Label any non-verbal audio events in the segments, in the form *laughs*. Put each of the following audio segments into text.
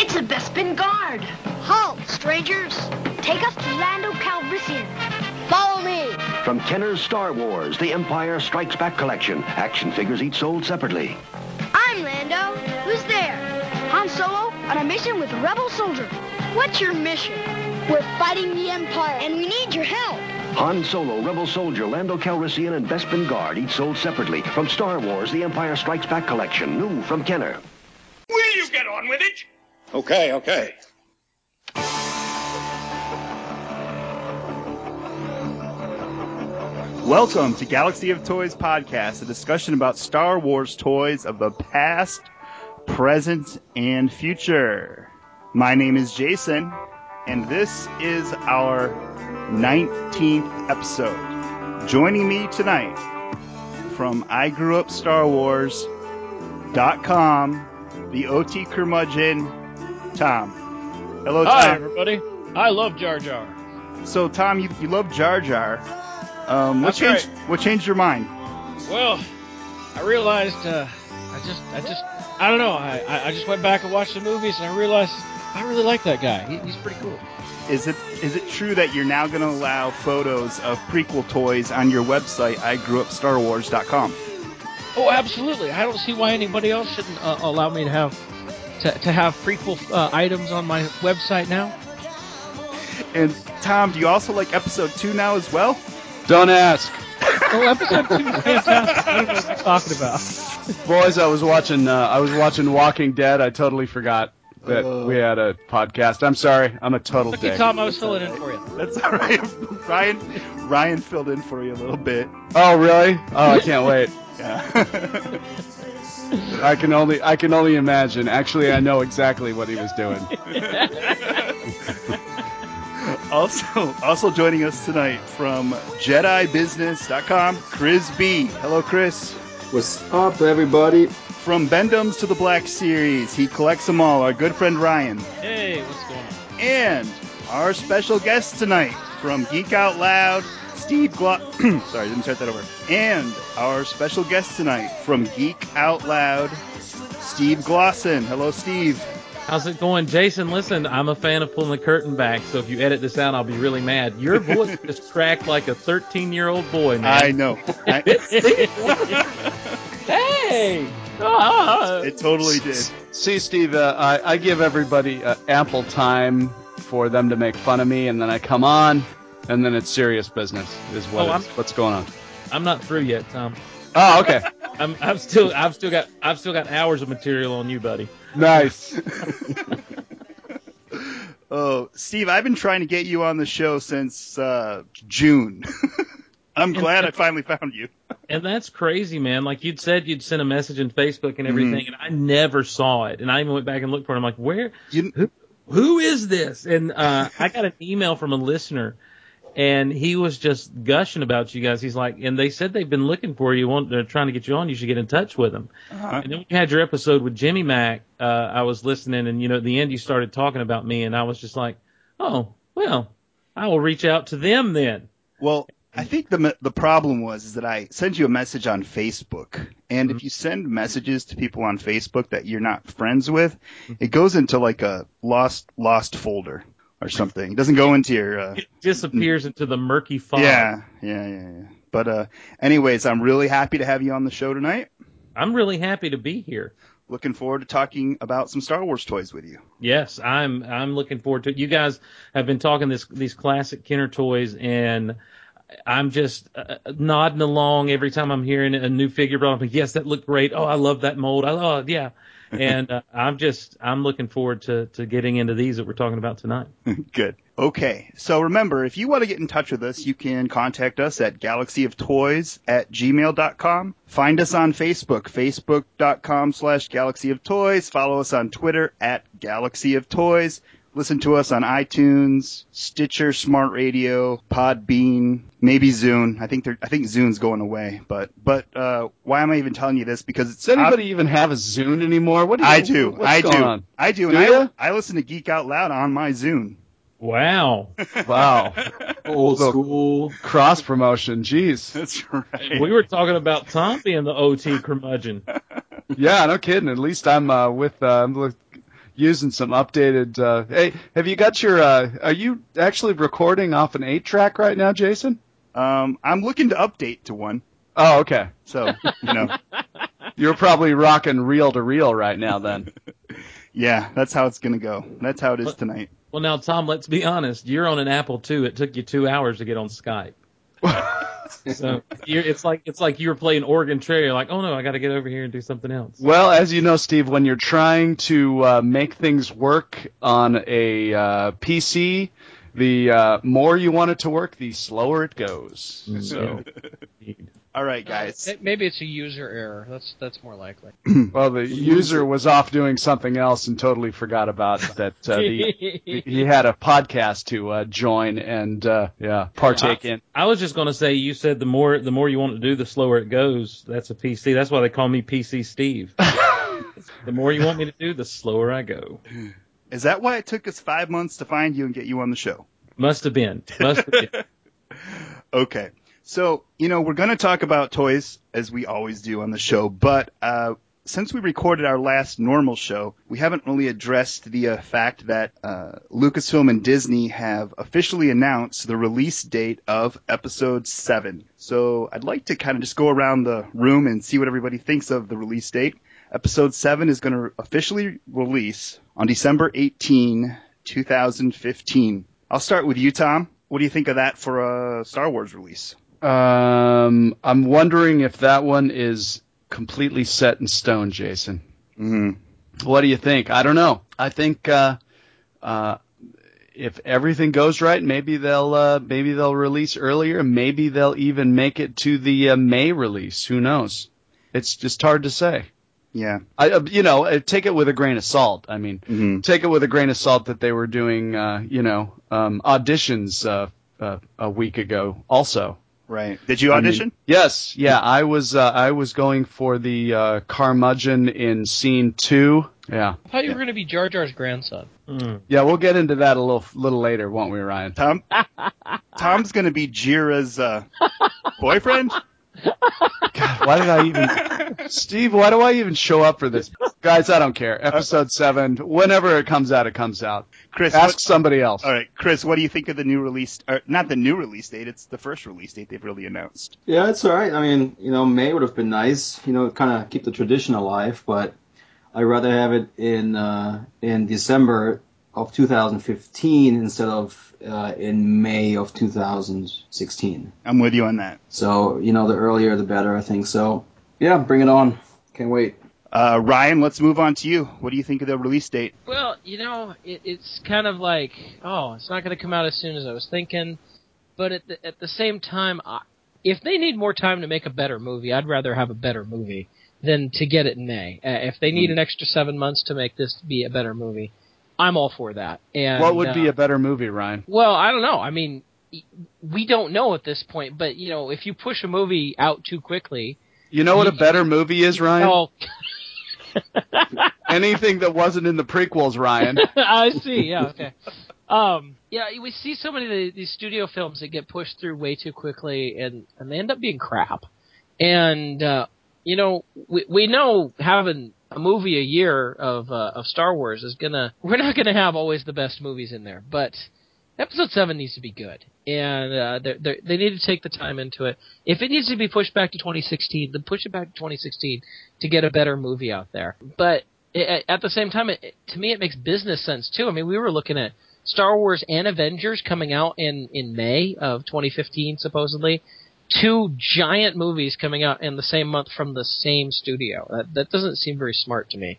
It's a Bespin guard. Halt, strangers. Take us to Lando Calrissian. Follow me. From Kenner's Star Wars, The Empire Strikes Back collection. Action figures each sold separately. I'm Lando. Who's there? Han Solo on a mission with a rebel soldier. What's your mission? We're fighting the Empire, and we need your help. Han Solo, Rebel Soldier, Lando Calrissian, and Bespin Guard, each sold separately. From Star Wars, The Empire Strikes Back collection. New from Kenner. Will you get on with it? Okay, okay. Welcome to Galaxy of Toys podcast, a discussion about Star Wars toys of the past, present, and future. My name is Jason, and this is our 19th episode. Joining me tonight from I Grew Up Star Wars.com, the OT curmudgeon, Tom. Hello, Tom. Hi, everybody. I love Jar Jar. So, Tom, you, you love Jar Jar. Um, what That's changed? right. What changed your mind? Well, I realized, uh, I just, I just, I don't know. I, I- just went back and watched the movies, and I realized I really like that guy. He, he's pretty cool. Is it is it true that you're now going to allow photos of prequel toys on your website? I grew up StarWars.com. Oh, absolutely. I don't see why anybody else shouldn't uh, allow me to have to, to have prequel uh, items on my website now. And Tom, do you also like episode two now as well? Don't ask. Oh, episode two is fantastic. I don't know what you're talking about. Boys, I was watching uh, I was watching Walking Dead. I totally forgot that we had a podcast. I'm sorry. I'm a total Okay, dick. Tom, I was filling in for you. That's all right. *laughs* Ryan Ryan filled in for you a little bit. Oh, really? Oh, I can't wait. Yeah. *laughs* I can only I can only imagine. Actually, I know exactly what he was doing. *laughs* also also joining us tonight from JediBusiness.com, Chris B. Hello, Chris. What's up, everybody? From Bend-Ems to the Black Series, he collects them all. Our good friend Ryan. Hey, what's going on? And our special guest tonight from Geek Out Loud, Steve Glo- *clears throat* Sorry, didn't start that over. And our special guest tonight from Geek Out Loud, Steve Glosson. Hello, Steve. How's it going, Jason? Listen, I'm a fan of pulling the curtain back, so if you edit this out, I'll be really mad. Your voice *laughs* just cracked like a 13 year old boy, man. I know. I- *laughs* hey! Ah. it totally did. See, Steve, uh, I, I give everybody uh, ample time for them to make fun of me, and then I come on, and then it's serious business. Is what Oh, is, what's going on? I'm not through yet, Tom. Oh, okay. *laughs* I'm, I'm still, I've still got, I've still got hours of material on you, buddy. nice. *laughs* *laughs* Oh, Steve, I've been trying to get you on the show since uh, June. I'm glad I finally found you. And that's crazy, man. Like you'd said, you'd sent a message in Facebook and everything, Mm-hmm. and I never saw it. And I even went back and looked for it. I'm like, where? You, who, who is this? And uh, I got an email from a listener, and he was just gushing about you guys. He's like, and they said they've been looking for you, want they're trying to get you on. You should get in touch with them. uh-huh. And then you had your episode with Jimmy Mack, uh, I was listening, and you know, at the end you started talking about me, and I was just like, oh, well, I will reach out to them then. Well, I think the the problem was is that I sent you a message on Facebook, and if you send messages to people on Facebook that you're not friends with, it goes into like a lost lost folder or something. It doesn't go into your uh, It disappears into the murky fog. yeah yeah yeah yeah. But uh, anyways, I'm really happy to have you on the show tonight. I'm really happy to be here. Looking forward to talking about some Star Wars toys with you. Yes, I'm I'm looking forward to it. You guys have been talking this these classic Kenner toys and I'm just uh, nodding along every time I'm hearing a new figure brought up. Like, yes, that looked great. Oh, I love that mold. I oh yeah. And uh, I'm just I'm looking forward to to getting into these that we're talking about tonight. *laughs* Good. Okay. So remember, if you want to get in touch with us, you can contact us at galaxyoftoys at gmail.com. Find us on Facebook, facebook.com slash galaxy of toys. Follow us on Twitter at galaxy of toys. Listen to us on iTunes, Stitcher, Smart Radio, Podbean, maybe Zune. I think they're, I think Zune's going away, but, but, uh, why am I even telling you this? Because it's, Does anybody even have a Zune anymore? What do you, I do. What's I going do. on? I do. Do and ya? I, I listen to Geek Out Loud on my Zune. Wow. *laughs* Wow. Old Look. school. Cross promotion. Jeez. That's right. we were talking about Tom being the OT curmudgeon. *laughs* Yeah, no kidding. At least I'm uh, with uh, I'm with using some updated. Uh, hey, have you got your? Uh, are you actually recording off an eight track right now, Jason? Um, I'm looking to update to one. Oh, okay. So you know, *laughs* You're probably rocking reel to reel right now, then. *laughs* yeah, that's how it's gonna go. That's how it is tonight. Well, now Tom, let's be honest. You're on an Apple II. It took you two hours to get on Skype. So you're, it's like it's like you were playing Oregon Trail. You're like, oh no, I got to get over here and do something else. Well, as you know, Steve, when you're trying to uh, make things work on a uh, PC, the uh, more you want it to work, the slower it goes. So, *laughs* All right, guys. Uh, maybe it's a user error. That's that's more likely. *clears throat* well, the user was off doing something else and totally forgot about *laughs* that. Uh, the, *laughs* he had a podcast to uh, join and uh, yeah, partake in. I was just going to say, you said the more the more you want to do, the slower it goes. That's a PC. That's why they call me PC Steve. *laughs* the more you want me to do, the slower I go. Is that why it took us five months to find you and get you on the show? Must have been. Must have been. Okay. So, you know, we're going to talk about toys as we always do on the show, but uh, since we recorded our last normal show, we haven't really addressed the uh, fact that uh, Lucasfilm and Disney have officially announced the release date of Episode 7. So I'd like to kind of just go around the room and see what everybody thinks of the release date. Episode 7 is going to officially release on December 18, 2015. I'll start with you, Tom. What do you think of that for a Star Wars release? Um, I'm wondering if that one is completely set in stone, Jason. Mm-hmm. What do you think? I don't know. I think uh, uh, if everything goes right, maybe they'll uh, maybe they'll release earlier. Maybe they'll even make it to the uh, May release. Who knows? It's just hard to say. Yeah. I, uh, you know, uh, take it with a grain of salt. I mean, Mhm. take it with a grain of salt that they were doing, uh, you know, um, auditions uh, uh, a week ago. Also, Right. Did you I mean, audition? yes, yeah, I was uh, I was going for the uh, Carmudgeon in scene two. Yeah, I thought you were going to be Jar Jar's grandson. Mm. yeah, we'll get into that a little little later, won't we, Ryan? Tom? Tom's going to be Jira's uh, boyfriend? *laughs* God, why did I even, Steve? Why do I even show up for this, guys? I don't care. Episode seven, whenever it comes out, it comes out. Chris, Ask what- somebody else. all right, Chris, what do you think of the new release? Or not the new release date, it's the first release date they've really announced. Yeah, it's all right. I mean, you know, May would have been nice. You know, kind of keep the tradition alive, but I'd rather have it in uh, in December of 2015 instead of uh, in May of 2016. I'm with you on that. So, you know, the earlier the better, I think. So, yeah, bring it on. Can't wait. Uh, Ryan, let's move on to you. What do you think of the release date? Well, you know, it, it's kind of like, oh, it's not going to come out as soon as I was thinking. But at the, at the same time, I, if they need more time to make a better movie, I'd rather have a better movie than to get it in May. Uh, if they need an extra seven months to make this be a better movie, I'm all for that. And What would uh, be a better movie, Ryan? Well, I don't know. I mean, we don't know at this point. But you know, if you push a movie out too quickly, You know what a better movie is, Ryan? oh, *laughs* *laughs* Anything that wasn't in the prequels, Ryan. *laughs* I see. Yeah. Okay. Um. Yeah. We see so many of the, these studio films that get pushed through way too quickly, and and they end up being crap. And uh, you know, we we know having a movie a year of uh, of Star Wars is gonna *laughs* we're not gonna have always the best movies in there, but Episode seven needs to be good, and uh, they're, they're, they need to take the time into it. If it needs to be pushed back to 2016, then push it back to 2016 to get a better movie out there. But it, at the same time, it, to me, it makes business sense too. I mean, we were looking at Star Wars and Avengers coming out in in May of 2015, supposedly. Two giant movies coming out in the same month from the same studio. That that doesn't seem very smart to me.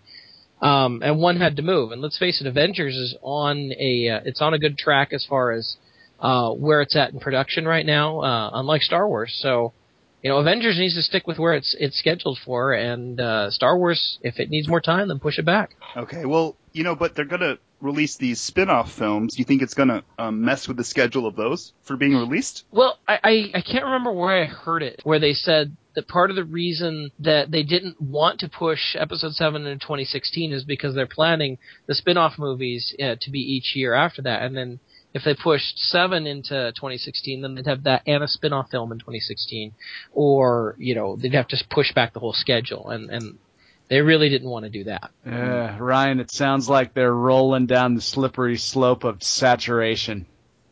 Um, and one had to move. And let's face it, Avengers is on a uh, it's on a good track as far as uh, where it's at in production right now. Uh, unlike Star Wars, so you know Avengers needs to stick with where it's it's scheduled for, and uh, Star Wars, if it needs more time, then push it back. Okay, well, you know, but they're gonna release these spin-off films. Do you think it's gonna um, mess with the schedule of those for being released? Well, I, I I can't remember where I heard it, where they said that part of the reason that they didn't want to push Episode Seven in 2016 is because they're planning the spin-off movies uh, to be each year after that, and then if they pushed seven into 2016, then they'd have that and a spin-off film in 2016, or you know they'd have to push back the whole schedule, and and They really didn't want to do that. Uh, Ryan, it sounds like they're rolling down the slippery slope of saturation.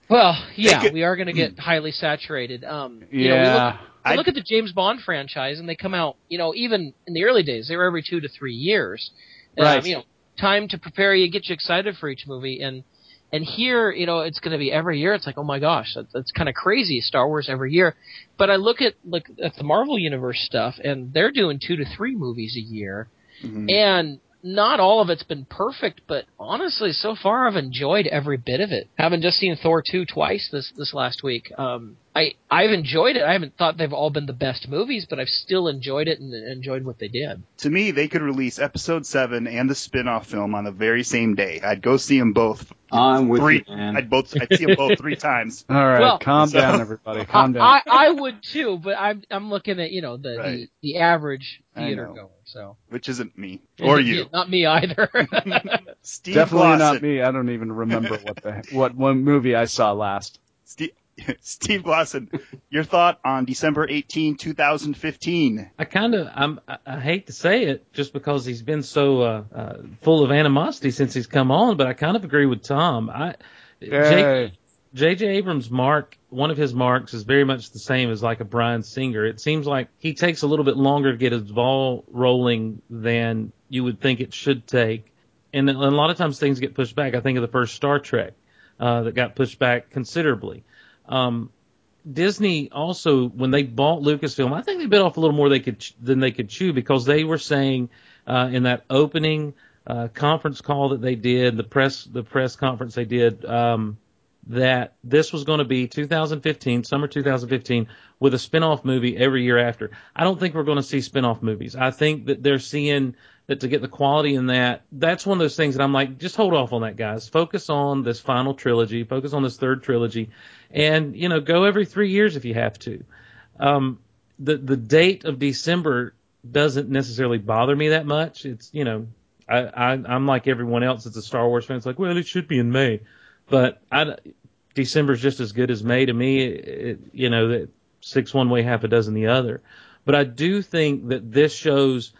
Well, yeah, could- we are going to get highly saturated. Um, you know, we Yeah. look, we I- look at the James Bond franchise, and they come out. You know, even in the early days, they were every two to three years. Um, Right. you know, time to prepare you, get you excited for each movie, and and here, you know, it's going to be every year. It's like, oh my gosh, that, that's kind of crazy. Star Wars every year. But I look at look at the Marvel Universe stuff, and they're doing two to three movies a year, Mhm. and not all of it's been perfect, but honestly, so far I've enjoyed every bit of it. Having just seen Thor two twice this this last week, um, I I've enjoyed it. I haven't thought they've all been the best movies, but I've still enjoyed it and enjoyed what they did. To me, they could release episode seven and the spin-off film on the very same day. I'd go see them both. I'm with three, you, man. I'd both. I'd see them both three *laughs* times. All right, Well- calm So- down, everybody. Calm down. I, I would too, but I'm I'm looking at you know the Right. the, the average I theater goer. So Which isn't me or Yeah, you. not me either. *laughs* *laughs* Steve Definitely Glosson. not me. I don't even remember what the what one movie I saw last. *laughs* Steve, Steve Glosson, your thought on December 18, 2015? I kind of I'm I- I hate to say it just because he's been so uh, uh, full of animosity since he's come on, but I kind of agree with Tom. I J- Yay. J.J. Abrams' mark, one of his marks is very much the same as like a Bryan Singer. It seems like he takes a little bit longer to get his ball rolling than you would think it should take. And a lot of times things get pushed back. I think of the first Star Trek, uh, that got pushed back considerably. Um, Disney also, when they bought Lucasfilm, I think they bit off a little more they could than they could chew because they were saying uh, in that opening uh, conference call that they did, the press the press conference they did, um, that this was going to be 2015, summer 2015, with a spin-off movie every year after. I don't think we're going to see spin-off movies. I think that they're seeing that to get the quality in that, that's one of those things that I'm like, just hold off on that, guys. Focus on this final trilogy. Focus on this third trilogy, and you know, go every three years if you have to. Um, the the date of December doesn't necessarily bother me that much. It's you know, I, I I'm like everyone else that's a Star Wars fan. It's like, well, it should be in May, but I December's just as good as May to me. It, you know, that six one way, half a dozen the other. But I do think that this shows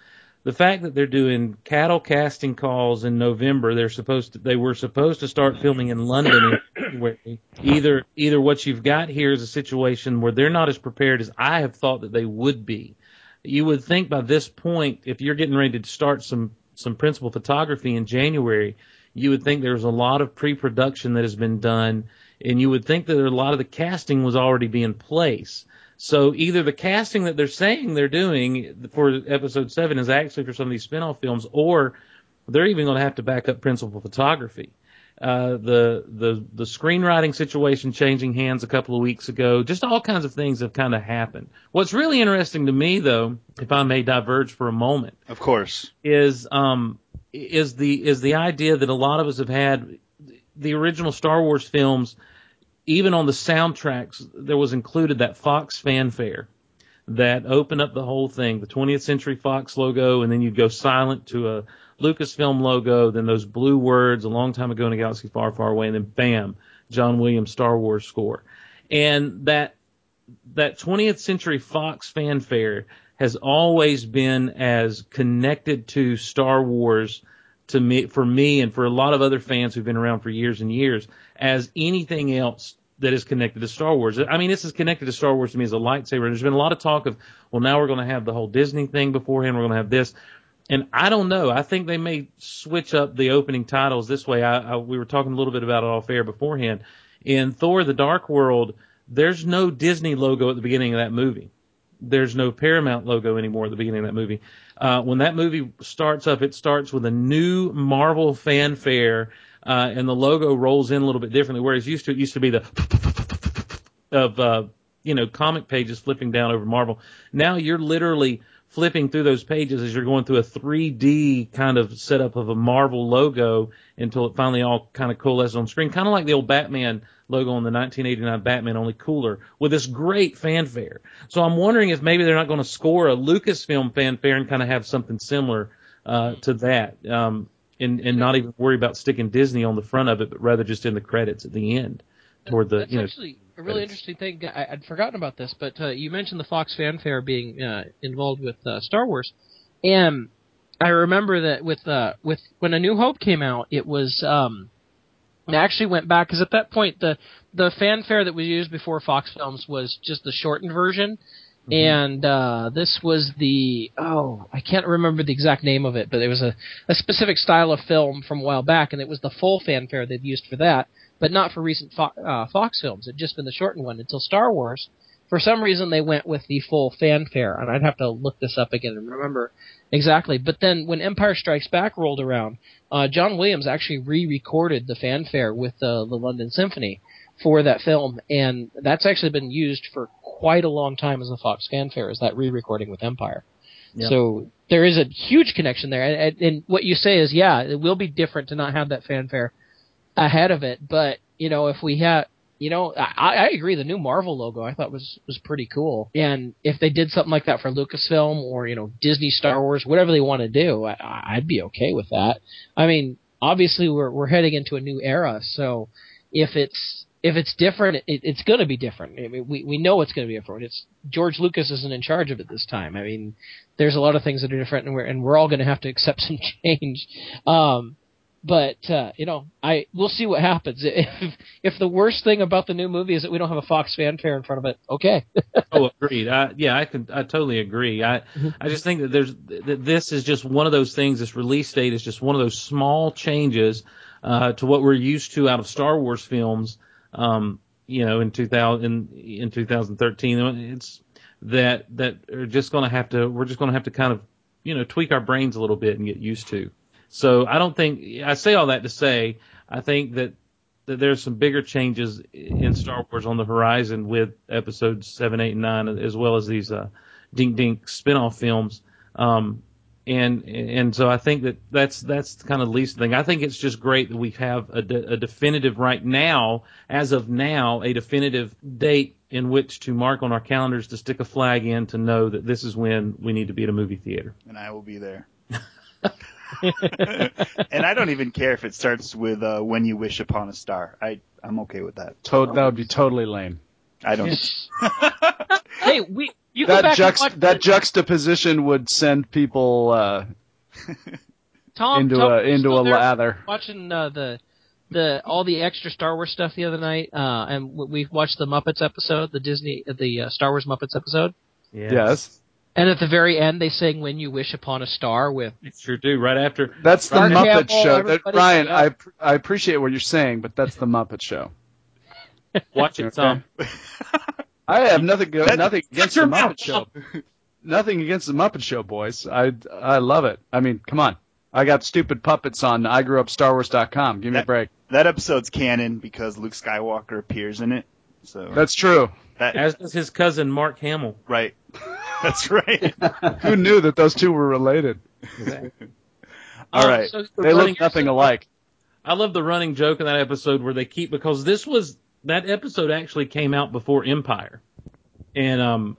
the fact that they're doing cattle casting calls in November. They're supposed to, they were supposed to start filming in London in January. Either either what you've got here is a situation where they're not as prepared as I have thought that they would be. You would think by this point, if you're getting ready to start some some principal photography in January, you would think there's a lot of pre-production that has been done, and you would think that a lot of the casting was already be in place. So either the casting that they're saying they're doing for episode seven is actually for some of these spin-off films, or they're even going to have to back up principal photography. Uh, the the the screenwriting situation changing hands a couple of weeks ago, just all kinds of things have kind of happened. What's really interesting to me, though, if I may diverge for a moment, Of course. is um is the is the idea that a lot of us have had the original Star Wars films even on the soundtracks there was included that Fox fanfare that opened up the whole thing the 20th Century Fox logo and then you'd go silent to a Lucasfilm logo then those blue words a long time ago in a galaxy far far away and then bam John Williams Star Wars score. And that that 20th Century Fox fanfare has always been as connected to Star Wars to me for me and for a lot of other fans who've been around for years and years as anything else that is connected to Star Wars. I mean, this is connected to Star Wars to me as a lightsaber. There's been a lot of talk of, well, now we're going to have the whole Disney thing beforehand. We're going to have this. And I don't know. I think they may switch up the opening titles this way. I, I, we were talking a little bit about it off air beforehand. In Thor: The Dark World, there's no Disney logo at the beginning of that movie. There's no Paramount logo anymore at the beginning of that movie. Uh, when that movie starts up, it starts with a new Marvel fanfare, uh, and the logo rolls in a little bit differently. Whereas used to, it used to be the of uh, you know comic pages flipping down over Marvel. Now you're literally flipping through those pages as you're going through a 3D kind of setup of a Marvel logo until it finally all kind of coalesces on screen, kind of like the old Batman logo on the 1989 Batman, only cooler with this great fanfare. So I'm wondering if maybe they're not going to score a Lucasfilm fanfare and kind of have something similar uh, to that, um, and and not even worry about sticking Disney on the front of it, but rather just in the credits at the end toward the That's you know. actually a really credits. interesting thing. I, I'd forgotten about this, but uh, you mentioned the Fox fanfare being uh, involved with uh, Star Wars, and I remember that with uh with when A New Hope came out, it was um I actually went back because at that point the the fanfare that was used before Fox Films was just the shortened version, and uh this was the oh I can't remember the exact name of it, but it was a a specific style of film from a while back, and it was the full fanfare they'd used for that, but not for recent Fo- uh, Fox films. It'd just been the shortened one until Star Wars. For some reason, they went with the full fanfare, and I'd have to look this up again and remember exactly. But then when Empire Strikes Back rolled around, uh, John Williams actually re-recorded the fanfare with uh, the London Symphony for that film, and that's actually been used for quite a long time as a Fox fanfare. Is that re-recording with Empire? Yeah. So there is a huge connection there, and, and, and what you say is, yeah, it will be different to not have that fanfare ahead of it. But you know, if we had, you know, I, I agree. The new Marvel logo I thought was was pretty cool, and if they did something like that for Lucasfilm or you know Disney Star Wars, whatever they want to do, I, I'd be okay with that. I mean, obviously we're we're heading into a new era, so if it's if it's different, it, it's going to be different. I mean, we we know it's going to be different. It's George Lucas isn't in charge of it this time. I mean, there's a lot of things that are different, and we're and we're all going to have to accept *laughs* some change. Um, but uh, you know, I we'll see what happens. *laughs* If if the worst thing about the new movie is that we don't have a Fox fanfare in front of it, okay. *laughs* oh, agreed. I, yeah, I can. I totally agree. I I just think that there's that this is just one of those things. This release date is just one of those small changes uh, to what we're used to out of Star Wars films. Um, you know, in 2000 in, in 2013, it's that that are just going to have to. We're just going to have to kind of you know tweak our brains a little bit and get used to. So I don't think I say all that to say I think that that there's some bigger changes in Star Wars on the horizon with episodes seven, eight, and nine, as well as these uh, Dink Dink spin-off films. Um, and and so I think that that's that's kind of the least thing. I think it's just great that we have a, de- a definitive right now, as of now, a definitive date in which to mark on our calendars to stick a flag in to know that this is when we need to be at a movie theater. And I will be there. *laughs* *laughs* and I don't even care if it starts with uh, "When You Wish Upon a Star." I I'm okay with that. To- that would be totally lame. I don't. *laughs* hey, we you go That back juxt- and watch that juxtaposition would send people uh, Tom, into Tom, a into a lather. Watching uh, the the all the extra Star Wars stuff the other night, uh, and we watched the Muppets episode, the Disney, the uh, Star Wars Muppets episode. Yes. And at the very end, they sing "When You Wish Upon a Star" with Sure do. Right after That's the Muppet Hamill, Show. That, everybody- Ryan, yeah. I I appreciate what you're saying, but that's the Muppet Show. watch it, Tom. *laughs* I have nothing go- That- nothing against the Muppet mouth. Show. *laughs* nothing against the Muppet Show, boys. I I love it. I mean, come on. I got stupid puppets on igrewupstarwars.com. Give me a break. that episode's canon because Luke Skywalker appears in it. So That's true. that As does his cousin Mark Hamill. right. *laughs* *laughs* That's right. Who knew that those two were related? *laughs* All Oh, right. so the They running- look nothing alike. I love the running joke in that episode where they keep because this was that episode actually came out before Empire, and um,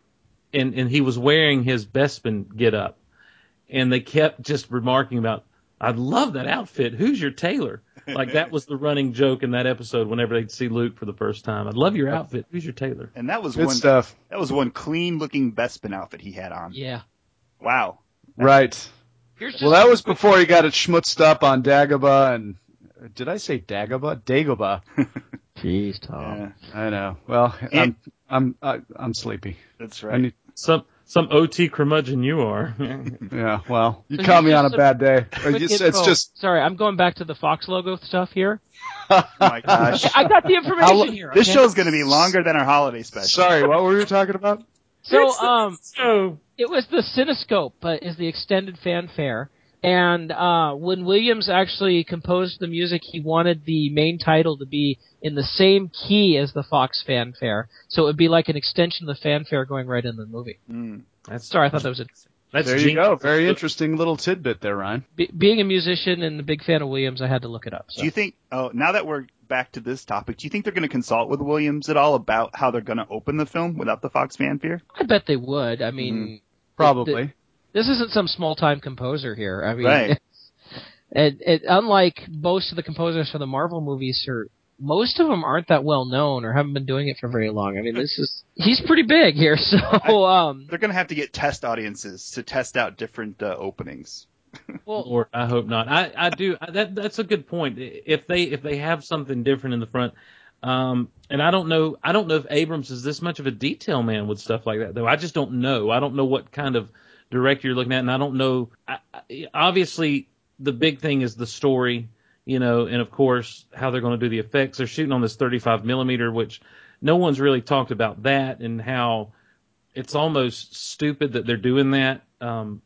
and and he was wearing his Bespin get up, and they kept just remarking about, I love that outfit. Who's your tailor? Like that was the running joke in that episode. Whenever they'd see Luke for the first time, I'd love your outfit. Who's your tailor? And that was Good one. stuff. That was one clean looking Bespin outfit he had on. Yeah. Wow. Right. Here's Well, that was before he got it schmutzed up on Dagobah and did I say Dagobah? Dagobah. *laughs* Jeez, Tom. Yeah, I know. Well, I'm I'm I, I'm sleepy. that's I right. need, Some some OT curmudgeon you are. *laughs* yeah. Well, you So caught me on a bad day. Quick It's, it's just sorry. I'm going back to the Fox logo stuff here. *laughs* oh my gosh. I got the information lo- here. This okay? show's going to be longer than our holiday special. sorry. What were you talking about? So um, so it was the CinemaScope, but is the extended fanfare. And uh, when Williams actually composed the music, he wanted the main title to be in the same key as the Fox fanfare, so it would be like an extension of the fanfare going right in the movie. Mm. that's Sorry, I thought that was interesting. that's there you genius. go. Very interesting little tidbit there, Ryan. Be- being a musician and a big fan of Williams, I had to look it up. So. Do you think? Oh, now that we're back to this topic, do you think they're going to consult with Williams at all about how they're going to open the film without the Fox fanfare? I bet they would. I mean, Probably. This isn't some small time composer here. I mean, Right. *laughs* and it, unlike most of the composers for the Marvel movies, are most of them aren't that well known or haven't been doing it for very long. I mean, this is *laughs* he's pretty big here, *laughs* so um, They're going to have to get test audiences to test out different uh, openings. Well, Lord, I hope not. I, I do. I, that that's a good point. If they if they have something different in the front, um, and I don't know, I don't know if Abrams is this much of a detail man with stuff like that though. I just don't know. I don't know what kind of director you're looking at, and I don't know. I, obviously, the big thing is the story, you know, and of course how they're going to do the effects. They're shooting on this 35 millimeter, which no one's really talked about that and how it's almost stupid that they're doing that. Um,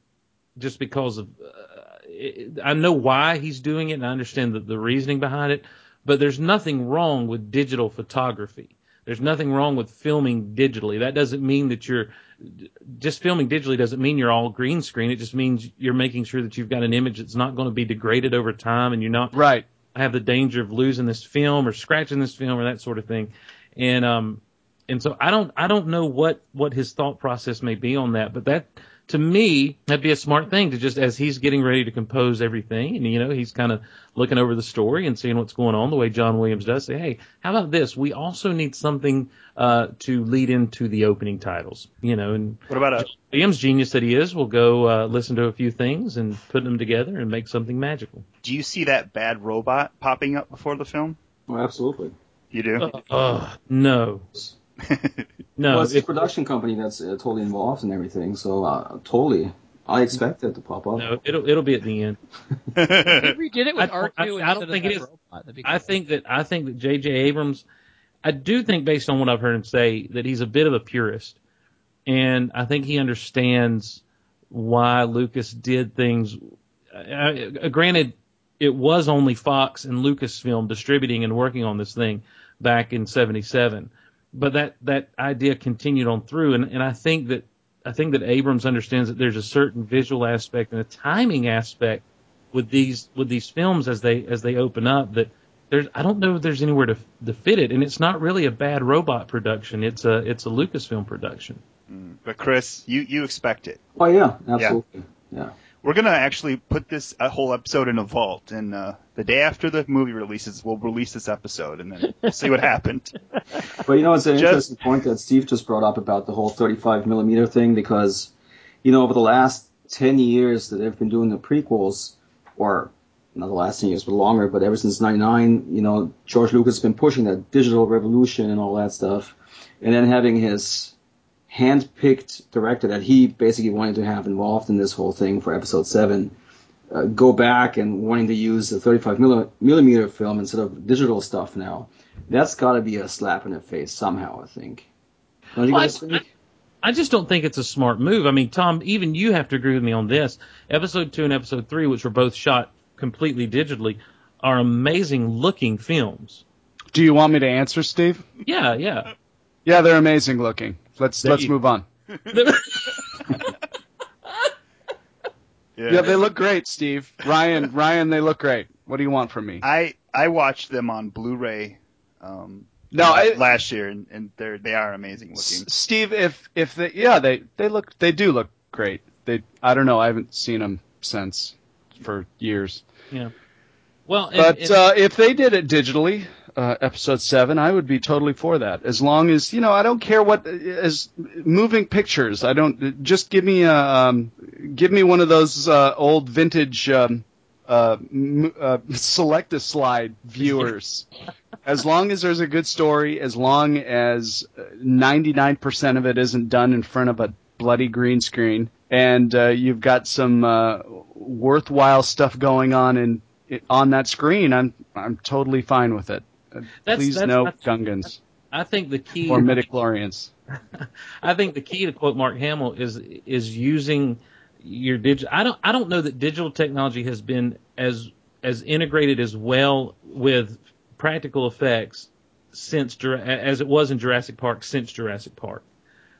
just because of uh, it, I know why he's doing it and I understand the, the reasoning behind it, but there's nothing wrong with digital photography. There's nothing wrong with filming digitally. That doesn't mean that you're just filming digitally doesn't mean you're all green screen. It just means you're making sure that you've got an image that's not going to be degraded over time and you're not Right. have the danger of losing this film or scratching this film or that sort of thing. And um and so I don't I don't know what what his thought process may be on that, but that to me that'd be a smart thing to just as he's getting ready to compose everything and you know he's kind of looking over the story and seeing what's going on the way John Williams does say hey how about this we also need something uh to lead into the opening titles you know and What about a Williams genius that he is will go uh listen to a few things and put them together and make something magical do you see that bad robot popping up before the film? Oh, absolutely. You do? uh, uh, no no well, it's if- a production company that's uh, totally involved in everything, so uh, totally, I expect it to pop up. No, it'll it'll be at the end. they redid it with I- R2 I- I instead don't think that it is. robot. I think that I think that J.J. Abrams, I do think based on what I've heard him say that he's a bit of a purist, and I think he understands why Lucas did things. Uh, uh, granted, it was only Fox and Lucasfilm distributing and working on this thing back in '77, but that that idea continued on through, and and I think that I think that Abrams understands that there's a certain visual aspect and a timing aspect with these with these films as they as they open up that there's I don't know if there's anywhere to to fit it, and it's not really a bad robot production. It's a it's a Lucasfilm production. Mm. but Chris, you you expect it. Oh yeah, absolutely. Yeah. We're gonna actually put this a whole episode in a vault, and uh, the day after the movie releases, we'll release this episode, and then we'll see what *laughs* happened. But you know, it's an Just- interesting point that Steve just brought up about the whole 35 millimeter thing because, you know, over the last 10 years that they've been doing the prequels, or not the last 10 years, but longer, but ever since 99, you know, George Lucas has been pushing that digital revolution and all that stuff. And then having his hand-picked director that he basically wanted to have involved in this whole thing for episode 7 uh, go back and wanting to use the 35 milli- millimeter film instead of digital stuff now. That's got to be a slap in the face somehow, I think. Don't you Well, guys I- think? I just don't think it's a smart move. I mean, Tom, even you have to agree with me on this. Episode two and episode three, which were both shot completely digitally, are amazing looking films. Do you want me to answer, Steve? Yeah, yeah. Yeah, they're amazing looking. Let's There let's you- move on. *laughs* Yeah, they look great, Steve. Ryan, Ryan, they look great. What do you want from me? I I watched them on Blu-ray um, No, I, last year, and, and they're they are amazing looking. S- Steve, if if they yeah they they look they do look great. They I don't know I haven't seen them since for years. yeah. Well, and, But and- uh, if they did it digitally, uh, episode seven, I would be totally for that. As long as you know, I don't care what as moving pictures. I don't just give me a um, give me one of those uh, old vintage um, uh, m- uh, select a slide viewers. *laughs* as long as there's a good story, as long as 99% of it isn't done in front of a bloody green screen, and uh, you've got some uh, worthwhile stuff going on in on that screen, I'm I'm totally fine with it. Uh, That's- Please that's- no Gungans I think the key or midichlorians. *laughs* I think the key to quote Mark Hamill is is using your digital. I don't I don't know that digital technology has been as as integrated as well with practical effects since as it was in Jurassic Park since Jurassic Park.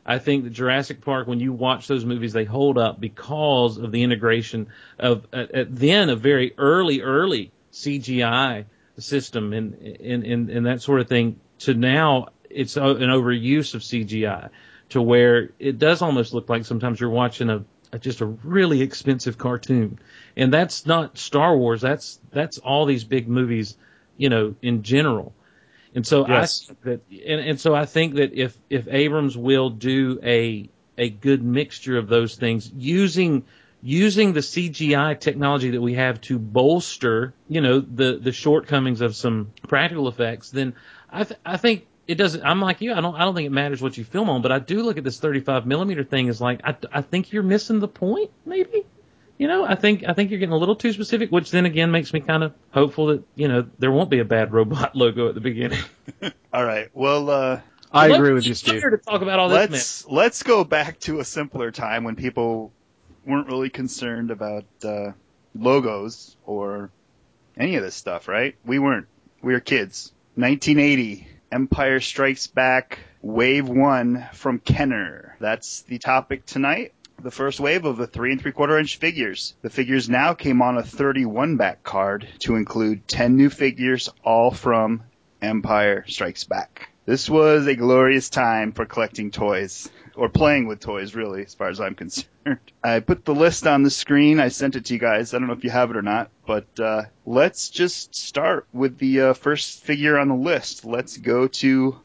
I think that Jurassic Park, when you watch those movies, they hold up because of the integration of at then a very early, early CGI system and and, and and that sort of thing to now it's an overuse of CGI to where it does almost look like sometimes you're watching a, a just a really expensive cartoon, and that's not Star Wars. That's that's all these big movies, you know, in general. And so Yes. I that, and, and so I think that if if Abrams will do a a good mixture of those things, using using the CGI technology that we have to bolster, you know, the the shortcomings of some practical effects, then I th- I think it doesn't. I'm like you. I don't I don't think it matters what you film on, but I do look at this 35 millimeter thing as like I I think you're missing the point, maybe. You know, I think I think you're getting a little too specific, which then again makes me kind of hopeful that you know there won't be a bad robot *laughs* logo at the beginning. *laughs* All right. Well, uh, I Let's agree with you, Steve. to talk about all this. let's let's go back to a simpler time when people weren't really concerned about uh, logos or any of this stuff, right? We weren't. We were kids. 1980, Empire Strikes Back, Wave One from Kenner. That's the topic tonight. The first wave of the three and three quarter inch figures. The figures now came on a 31 back card to include 10 new figures, all from Empire Strikes Back. This was a glorious time for collecting toys, or playing with toys, really, as far as I'm *laughs* concerned. I put the list on the screen. I sent it to you guys. I don't know if you have it or not, but uh, let's just start with the uh, first figure on the list. Let's go to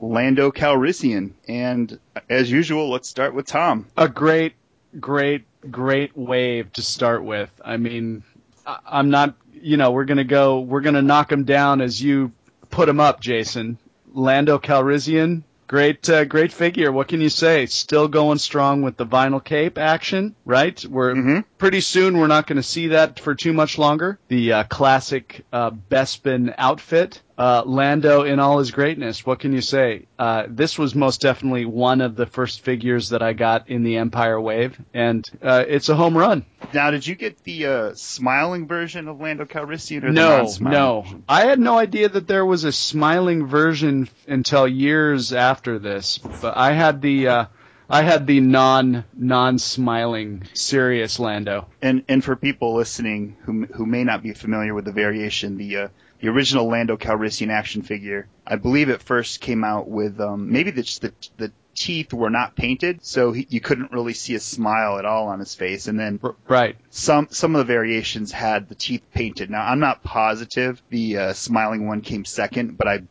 Lando Calrissian, and as usual, let's start with Tom. a great, great, great wave to start with. I mean, I- I'm not, you know, we're gonna go, we're gonna knock him down as you put him up, Jason. Lando Calrissian, great, uh, great figure. What can you say? Still going strong with the vinyl cape action, right? We're Mhm. Pretty soon. We're not going to see that for too much longer. The uh, classic uh, Bespin outfit. Uh, Lando in all his greatness. What can you say? Uh, this was most definitely one of the first figures that I got in the Empire Wave, and uh, it's a home run. Now, did you get the uh, smiling version of Lando Calrissian or the No, no. version? I had no idea that there was a smiling version until years after this. But I had the uh, I had the non non smiling serious Lando. And and for people listening who who may not be familiar with the variation, the uh, the original Lando Calrissian action figure, I believe it first came out with um, maybe the the the teeth were not painted, so he, you couldn't really see a smile at all on his face. And then right. some some of the variations had the teeth painted. Now I'm not positive the uh, smiling one came second, but I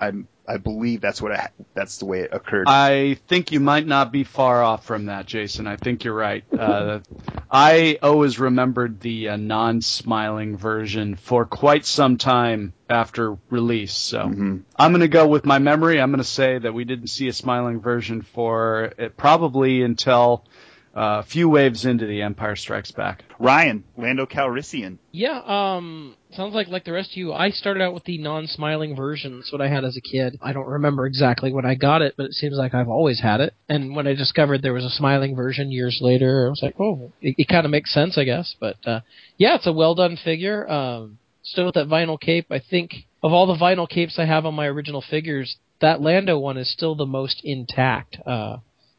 I I believe that's what ha- that's the way it occurred. I think you might not be far off from that, Jason. I think you're right. Uh, *laughs* I always remembered the uh, non-smiling version for quite some time after release. So Mhm. I'm going to go with my memory. I'm going to say that we didn't see a smiling version for it probably until a few waves into the Empire Strikes Back. Ryan Lando Calrissian. Yeah, um, sounds like like the rest of you. I started out with the non-smiling version. That's what I had as a kid. I don't remember exactly when I got it, but it seems like I've always had it. And when I discovered there was a smiling version years later, I was like, oh, it, it kind of makes sense, I guess. But uh, yeah, it's a well done figure. Um, still with that vinyl cape. I think of all the vinyl capes I have on my original figures, that Lando one is still the most intact. Uh,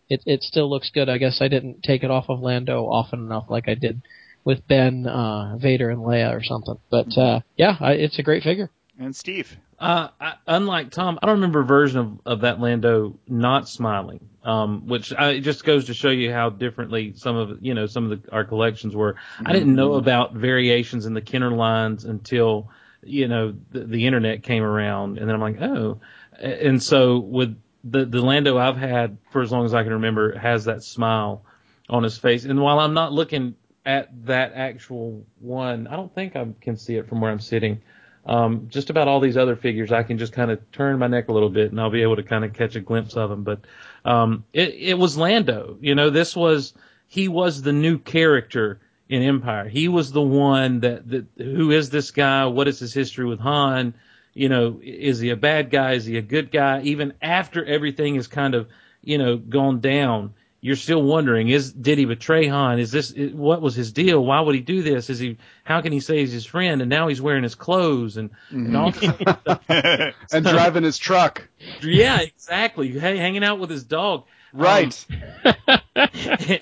it it still looks good. I guess I didn't take it off of Lando often enough like I did with Ben, uh, Vader, and Leia or something. But uh, yeah, I, it's a great figure. And Steve. Uh, I, unlike Tom, I don't remember a version of, of that Lando not smiling, um, which I, it just goes to show you how differently some of you know some of the, our collections were. I didn't know about variations in the Kenner lines until you know the, the internet came around, and then I'm like, oh, and so with the the Lando I've had for as long as I can remember has that smile on his face, and while I'm not looking at that actual one, I don't think I can see it from where I'm sitting um, just about all these other figures, I can just kind of turn my neck a little bit and I'll be able to kind of catch a glimpse of them. But um, it, it was Lando. You know, this was he was the new character in Empire. He was the one that that who is this guy? What is his history with Han? You know, is he a bad guy? Is he a good guy? Even after everything is kind of you know gone down, you're still wondering: is did he betray Han? Is this what was his deal? Why would he do this? Is he? How can he say he's his friend? And now he's wearing his clothes and, and all mm-hmm. kinds stuff. *laughs* And driving his truck. Yeah, exactly. Hey, hanging out with his dog. Right. Um, *laughs*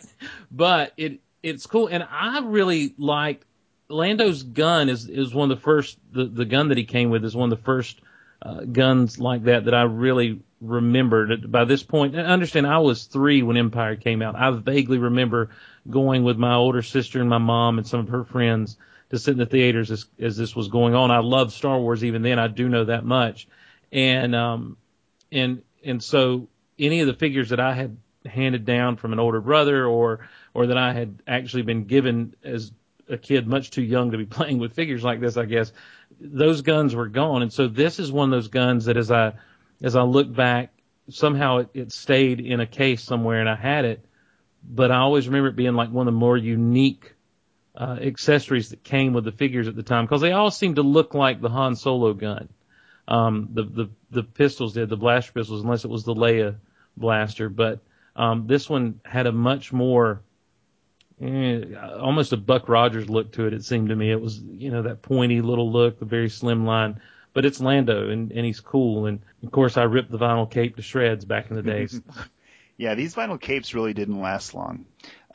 but it it's cool, and I really liked Lando's gun. is is one of the first the the gun that he came with is one of the first uh, guns like that that I really remembered. By this point. and understand I was three when Empire came out. I vaguely remember going with my older sister and my mom and some of her friends to sit in the theaters as, as this was going on. I loved Star Wars even then. I do know that much, and um, and and so any of the figures that I had handed down from an older brother or or that I had actually been given as a kid much too young to be *laughs* playing with figures like this, I guess. Those guns were gone. And so this is one of those guns that as I as I look back, somehow it, it stayed in a case somewhere and I had it. But I always remember it being like one of the more unique uh, accessories that came with the figures at the time because they all seemed to look like the Han Solo gun. Um, the, the, the pistols did, the blaster pistols, unless it was the Leia blaster. But, um, this one had a much more, almost a Buck Rogers look to it, it seemed to me. It was, you know, that pointy little look, the very slim line. But it's Lando and, and he's cool. And of course I ripped the vinyl cape to shreds back in the days. *laughs* yeah, these vinyl capes really didn't last long.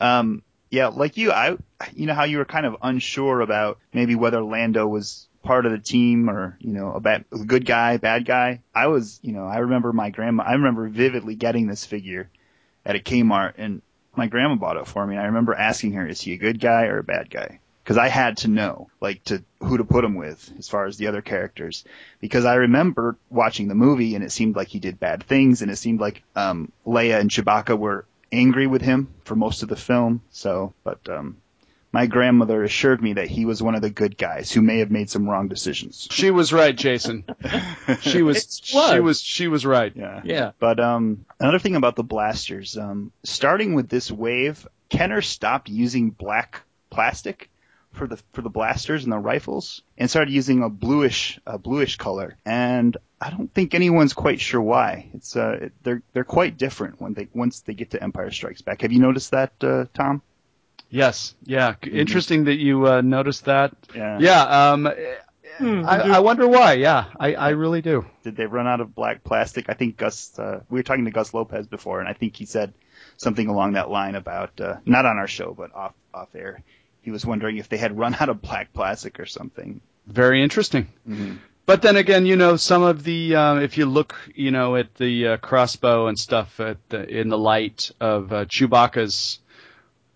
Um, yeah, like you, I, you know how you were kind of unsure about maybe whether Lando was part of the team or you know a bad a good guy, bad guy. I was, you know, I remember my grandma. I remember vividly getting this figure at a Kmart, and my grandma bought it for me. And I remember asking her, "Is he a good guy or a bad guy?" Because I had to know, like, to who to put him with as far as the other characters. Because I remember watching the movie, and it seemed like he did bad things, and it seemed like um, Leia and Chewbacca were angry with him for most of the film. So, but um, my grandmother assured me that he was one of the good guys who may have made some wrong decisions. She was right, Jason. *laughs* She was, she was, she was right. Yeah. Yeah. But um, another thing about the blasters, um, starting with this wave, Kenner stopped using black plastic for the for the blasters and the rifles, and started using a bluish a bluish color. And I don't think anyone's quite sure why. It's uh, they're they're quite different when they once they get to Empire Strikes Back. Have you noticed that, uh, Tom? Yes. Yeah. Interesting that you uh, noticed that. Yeah. Yeah. Um, I, I wonder why. Yeah, I, I really do. Did they run out of black plastic? I think Gus. Uh, we were talking to Gus Lopez before, and I think he said something along that line about uh, not on our show, but off off air. He was wondering if they had run out of black plastic or something. Very interesting. Mhm. But then again, you know, some of the uh, if you look, you know, at the uh, crossbow and stuff at the, in the light of uh, Chewbacca's,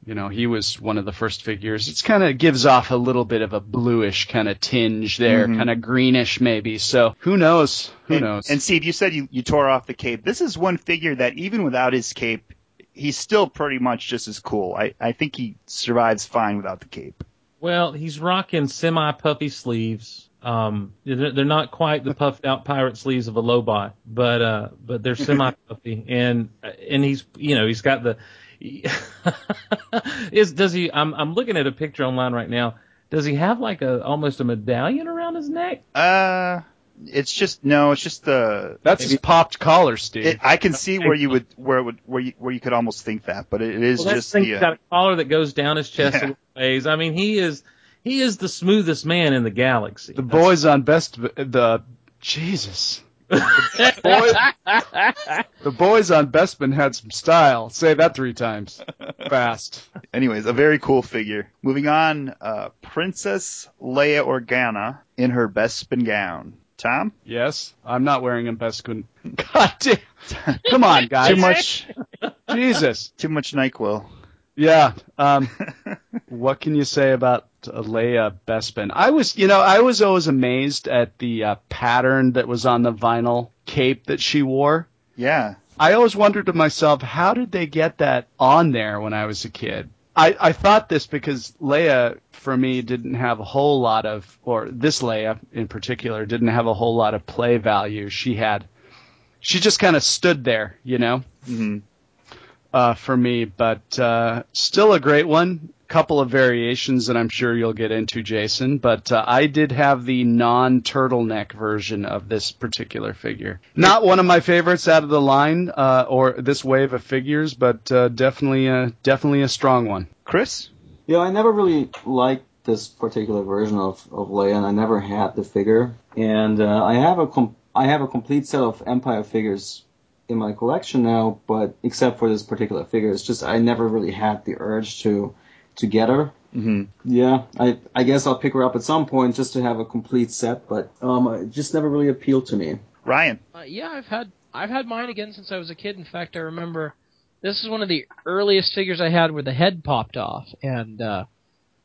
you know, he was one of the first figures. It's kind of gives off a little bit of a bluish kind of tinge there, Mhm. kind of greenish maybe. So who knows? Who and, knows? And Steve, you said you, you tore off the cape. This is one figure that even without his cape, he's still pretty much just as cool. I, I think he survives fine without the cape. Well, he's rocking semi puffy sleeves. Um, they're, they're not quite the puffed out pirate sleeves of a Lobot, but uh, but they're semi puffy, and and he's you know he's got the *laughs* is does he? I'm I'm looking at a picture online right now. Does he have like a almost a medallion around his neck? Uh, it's just no, it's just the. That's his popped collar, Steve. It, I can see where you would where it would where you where you could almost think that, but it is Well, just thing's the. Uh, got a collar that goes down his chest Yeah. ways. I mean, he is he is the smoothest man in the galaxy. the boys on best the Jesus. Boy, *laughs* the boys on Bespin had some style. Say that three times fast. anyways, a very cool figure. Moving on, uh, Princess Leia Organa in her Bespin gown. Tom, Yes, I'm not wearing a Beskun. *laughs* God damn. *laughs* Come on, guys. too much, Jesus. too much Nyquil. Yeah. Um, what can you say about Leia Bespin? I was, you know, I was always amazed at the uh, pattern that was on the vinyl cape that she wore. Yeah, I always wondered to myself, how did they get that on there when I was a kid? I, I thought this because Leia, for me, didn't have a whole lot of, or this Leia in particular, didn't have a whole lot of play value. She had, she just kind of stood there, you know, hmm uh, for me, but uh, still a great one. Couple of variations that I'm sure you'll get into, Jason. But uh, I did have the non-turtleneck version of this particular figure. Not one of my favorites out of the line, uh, or this wave of figures, but uh, definitely, a, definitely a strong one. Chris. Yeah, I never really liked this particular version of, of Leia, and I never had the figure. And uh, I have a com- I have a complete set of Empire figures in my collection now, but except for this particular figure, it's just I never really had the urge to to get her. hmm Yeah, I I guess I'll pick her up at some point just to have a complete set, but um, it just never really appealed to me. Ryan. Uh, yeah, I've had I've had mine again since I was a kid. In fact, I remember this is one of the earliest figures I had where the head popped off, and uh,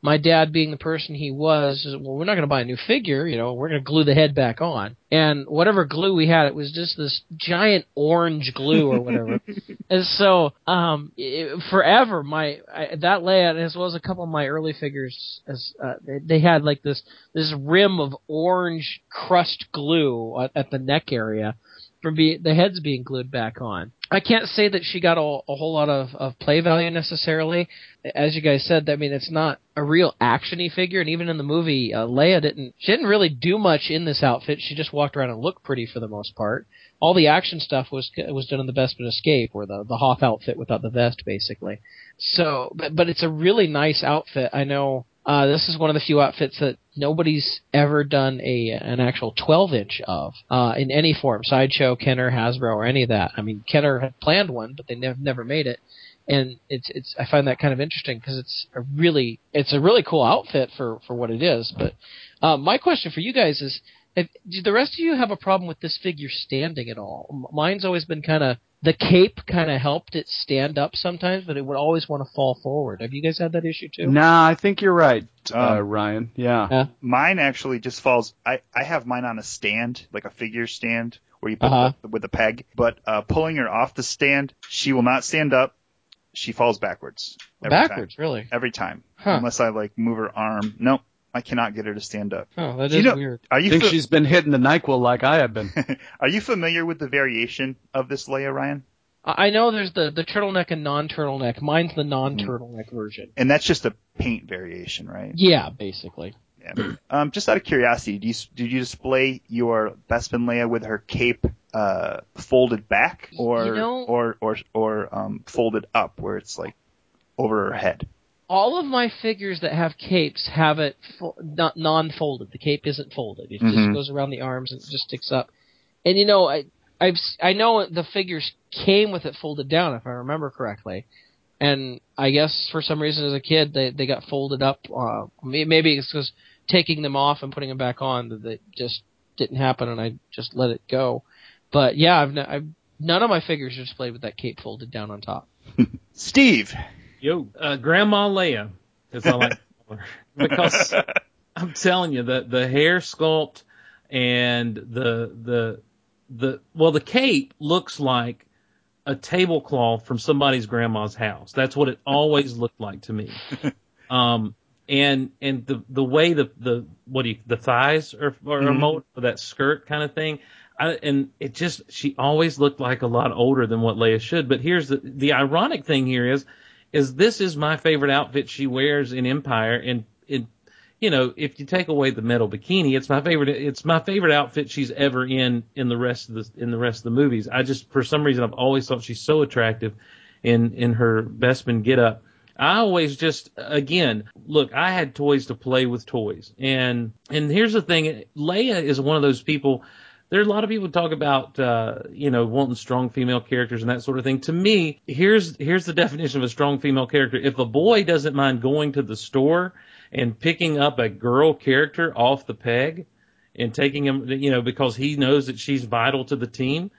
my dad being the person he was, says, well, we're not going to buy a new figure, you know, we're going to glue the head back on. And whatever glue we had, it was just this giant orange glue or whatever. *laughs* and so, um, it, forever, my, I, that layout, as well as a couple of my early figures, as, uh, they, they had like this, this rim of orange crust glue at, at the neck area from be, the heads being glued back on. I can't say that she got a, a whole lot of, of play value necessarily. As you guys said, I mean, it's not a real actiony figure, and even in the movie, uh, Leia didn't she didn't really do much in this outfit. She just walked around and looked pretty for the most part. All the action stuff was was done in the Bespin Escape, or the the Hoth outfit without the vest, basically. So, but but it's a really nice outfit. I know uh, this is one of the few outfits that nobody's ever done a an actual 12 inch of uh, in any form, sideshow, Kenner, Hasbro, or any of that. I mean, Kenner had planned one, but they never never made it, and it's it's I find that kind of interesting because it's a really it's a really cool outfit for for what it is. But uh, my question for you guys is. If, do the rest of you have a problem with this figure standing at all? Mine's always been kind of the cape kind of helped it stand up sometimes, but it would always want to fall forward. Have you guys had that issue too? Nah, I think you're right, uh, Um, Ryan. Yeah. Yeah. Mine actually just falls. I I have mine on a stand, like a figure stand, where you put Uh-huh. the, with a peg. But uh, pulling her off the stand, she will not stand up. She falls backwards. Every Backwards, time. really? Every time, Huh. unless I like move her arm. Nope, I cannot get her to stand up. Oh, that Do is you know- weird. Are I think fa- she's been hitting the Nyquil like I have been. *laughs* are you familiar with the variation of this Leia Ryan? I I know there's the the turtleneck and non-turtleneck. Mine's the non-turtleneck version. And that's just a paint variation, right? Yeah, basically. Yeah. *clears throat* Um, just out of curiosity, do you did you display your Bespin Leia with her cape uh, folded back, or You know- or or or um, folded up, where it's like over her head? All of my figures that have capes have it fo- not non-folded. The cape isn't folded. It just Mhm. goes around the arms and it just sticks up. And you know, I I've s- I know the figures came with it folded down if I remember correctly. And I guess for some reason as a kid they they got folded up. Uh, may- maybe it's because taking them off and putting them back on that that just didn't happen and I just let it go. But yeah, I've, n- I've none of my figures are displayed with that cape folded down on top. *laughs* Steve, Yo, uh, Grandma Leia, as I like to *laughs* call her. because I'm telling you the the hair sculpt and the the the well the cape looks like a tablecloth from somebody's grandma's house. That's what it always looked like to me. *laughs* Um, and and the the way the the what do you the thighs are are Mhm. molded for that skirt kind of thing. I, and it just she always looked like a lot older than what Leia should. But here's the the ironic thing here is is this is my favorite outfit she wears in Empire and it you know if you take away the metal bikini it's my favorite it's my favorite outfit she's ever in in the rest of the in the rest of the movies. I just for some reason I've always thought she's so attractive in in her Bespin get up. I always just again look I had toys to play with toys and and here's the thing Leia is one of those people there are a lot of people talk about uh, you know wanting strong female characters and that sort of thing. To me, here's here's the definition of a strong female character. If a boy doesn't mind going to the store and picking up a girl character off the peg and taking him, you know, because he knows that she's vital to the team,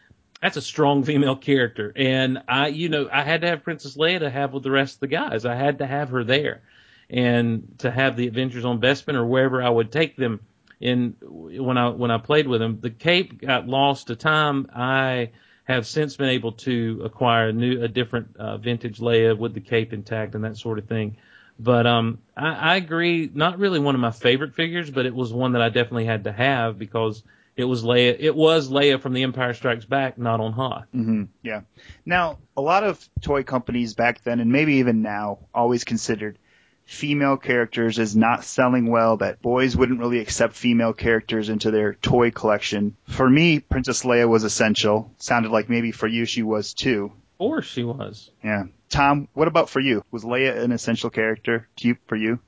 that's a strong female character. And I, you know, I had to have Princess Leia to have with the rest of the guys. I had to have her there, and to have the adventures on Bespin or wherever I would take them in when I when I played with him. The cape got lost to time. I have since been able to acquire a new a different uh, vintage Leia with the cape intact and that sort of thing. But um, I, I agree. Not really one of my favorite figures, but it was one that I definitely had to have because it was Leia. It was Leia from The Empire Strikes Back, not on Hoth. hmm Yeah. Now, a lot of toy companies back then, and maybe even now, always considered female characters as not selling well, that boys wouldn't really accept female characters into their toy collection. For me, Princess Leia was essential. Sounded like maybe for you she was too. Of course, she was. Yeah. Tom, what about for you? Was Leia an essential character to you, for you?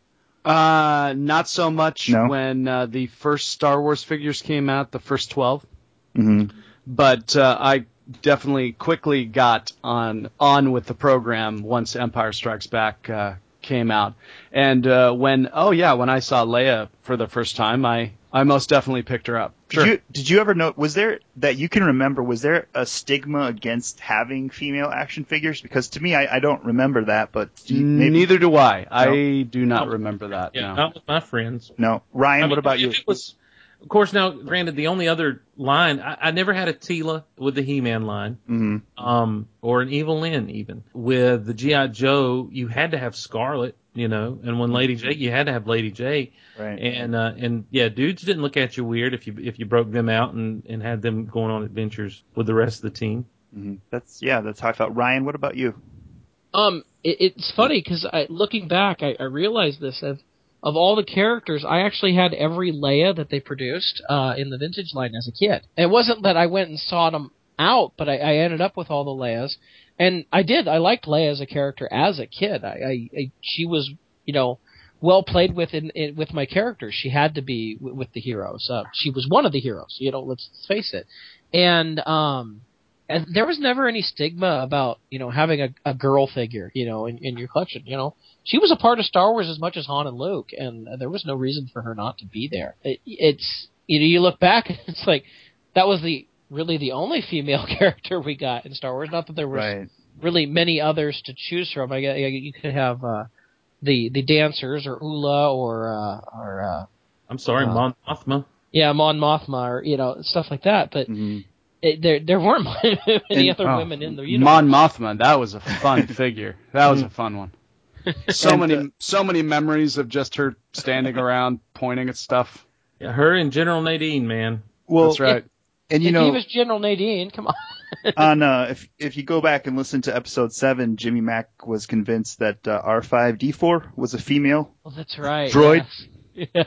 Uh, not so much No? when uh, the first Star Wars figures came out, the first 12. Mm-hmm. But uh, I definitely quickly got on on with the program once Empire Strikes Back uh, came out. And uh, when oh yeah, when I saw Leia for the first time, I I most definitely picked her up. Sure. Did you, did you ever know? Was there that you can remember? Was there a stigma against having female action figures? Because to me, I, I don't remember that. But you- maybe, Neither do I. I do not remember that. Yeah, no. not with my friends. No, Ryan. I mean, what about you? It was, of course, now granted, the only other line I, I never had a Teela with the He-Man line, hmm um, or an Evil Lyn even. With the GI Joe, you had to have Scarlett, you know, and when Lady Jaye, you had to have Lady Jaye, Right. and uh, and yeah, dudes didn't look at you weird if you if you broke them out and and had them going on adventures with the rest of the team. hmm That's yeah. That's how I felt. Ryan, what about you? Um, it, it's funny because I, looking back, I, I realized this of of all the characters, I actually had every Leia that they produced uh, in the vintage line as a kid. It wasn't that I went and sought them out, but I, I ended up with all the Leias, and I did. I liked Leia as a character as a kid. I, I, I she was, you know, well played with in, in with my characters. She had to be with, with the heroes. Uh, she was one of the heroes. You know, let's face it. And um, and there was never any stigma about you know having a, a girl figure you know in, in your collection you know. She was a part of star wars as much as han and luke and there was no reason for her not to be there. It, it's you know you look back *laughs* it's like that was the really the only female *laughs* character we got in star wars. Not that there was Right. really many others to choose from. I guess you could have uh the the dancers or Oola or uh or uh I'm sorry, Uh, Mon Mothma. yeah mon mothma or you know stuff like that but hmm it, there there weren't *laughs* many And- other Oh, women in the universe Mon Mothma, that was a fun *laughs* figure. That was a fun one. So And, many, uh, so many memories of just her standing around pointing at stuff. Yeah, her and General Madine, man. Well, That's right. and you If know, he was General Madine, come on. *laughs* on uh, if if you go back and listen to episode seven, Jimmy Mack was convinced that uh, R5D4 was a female. Well, that's right. Droid. Yes. Yes.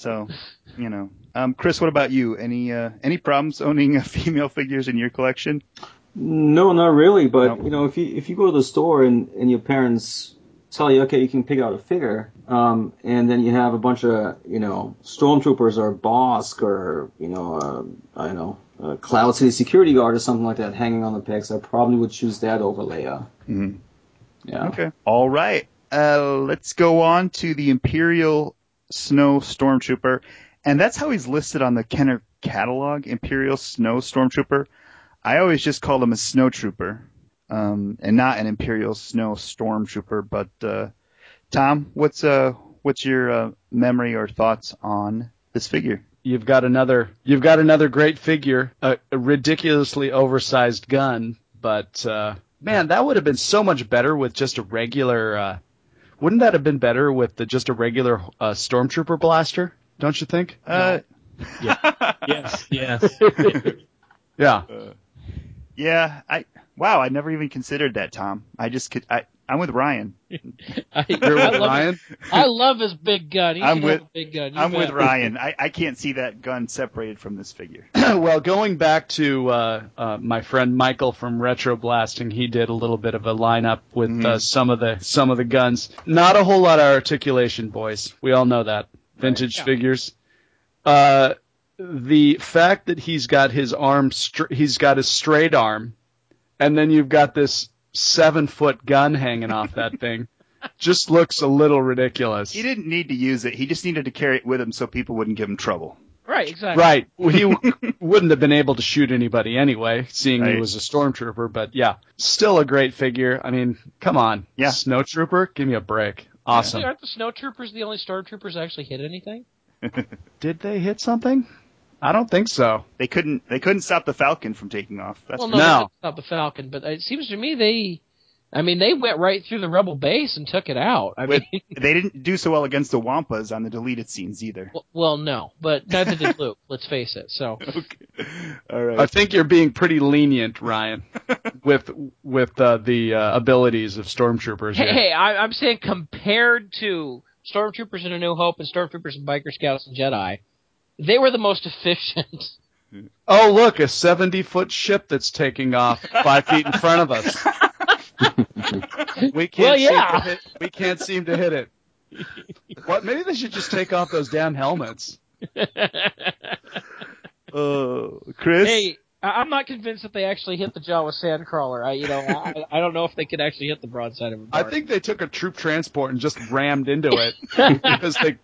So, you know, um, Chris, what about you? Any uh, any problems owning uh, *laughs* female figures in your collection? No, not really. But No. you know, if you if you go to the store and and your parents tell you, okay, you can pick out a figure, um, and then you have a bunch of you know stormtroopers or Bossk or you know uh, I don't know uh, Cloud City security guard or something like that hanging on the pegs, I probably would choose that over Leia. Mhm. Yeah. Okay. All right. Uh, let's go on to the Imperial Snow Stormtrooper, and that's how he's listed on the Kenner catalog. Imperial Snow Stormtrooper. I always just call him a Snow Trooper, um, and not an Imperial Snow Stormtrooper. But uh, Tom, what's uh, what's your uh, memory or thoughts on this figure? You've got another, you've got another great figure, a, a ridiculously oversized gun, but uh, man, that would have been so much better with just a regular. Uh, wouldn't that have been better with the, just a regular uh, stormtrooper blaster? Don't you think? Uh, *laughs* Yes, yes. *laughs* Yeah. yeah. I wow. I never even considered that, Tom. I just could. I I'm with Ryan. *laughs* I, You're with love Ryan. His, I love his big gun. He I'm with- big gun. You I'm with. Ryan. I, I can't see that gun separated from this figure. *clears throat* well, going back to uh, uh, my friend Michael from Retro Blasting, he did a little bit of a lineup with Mhm. uh, some of the some of the guns. Not a whole lot of articulation, boys. We all know that vintage Yeah. figures. Uh, the fact that he's got his arm, str- he's got his straight arm, and then you've got this seven foot gun hanging off that *laughs* thing, just looks a little ridiculous. He didn't need to use it. He just needed to carry it with him so people wouldn't give him trouble. Right, exactly. Right. He *laughs* wouldn't have been able to shoot anybody anyway, seeing he was a stormtrooper. But yeah, still a great figure. I mean, come on. Yeah. Snowtrooper, give me a break. Awesome. Actually, aren't the snow troopers the only stormtroopers that actually hit anything? *laughs* Did they hit something? I don't think so. They couldn't. They couldn't stop the Falcon from taking off. That's well, for no, No. that's not the Falcon, but it seems to me they, I mean, they went right through the rebel base and took it out. I With- mean, They didn't do so well against the Wampas on the deleted scenes either. well, well, no, but neither did Luke. *laughs* Let's face it. So *laughs* Okay. All right. I think you're being pretty lenient, Ryan, *laughs* with with uh, the uh, abilities of stormtroopers. hey, hey I, I'm saying compared to stormtroopers in A New Hope and stormtroopers in Biker Scouts and Jedi, they were the most efficient. Oh, look, a 70 foot ship that's taking off five feet in front of us. *laughs* we can't Well, seem yeah. to hit, we can't seem to hit it. What? Maybe they should just take off those damn helmets. *laughs* Uh, Chris. Hey, I- I'm not convinced that they actually hit the Jawa Sandcrawler. I, you know, I, I don't know if they could actually hit the broadside of a I bark. think they took a troop transport and just rammed into it *laughs* because they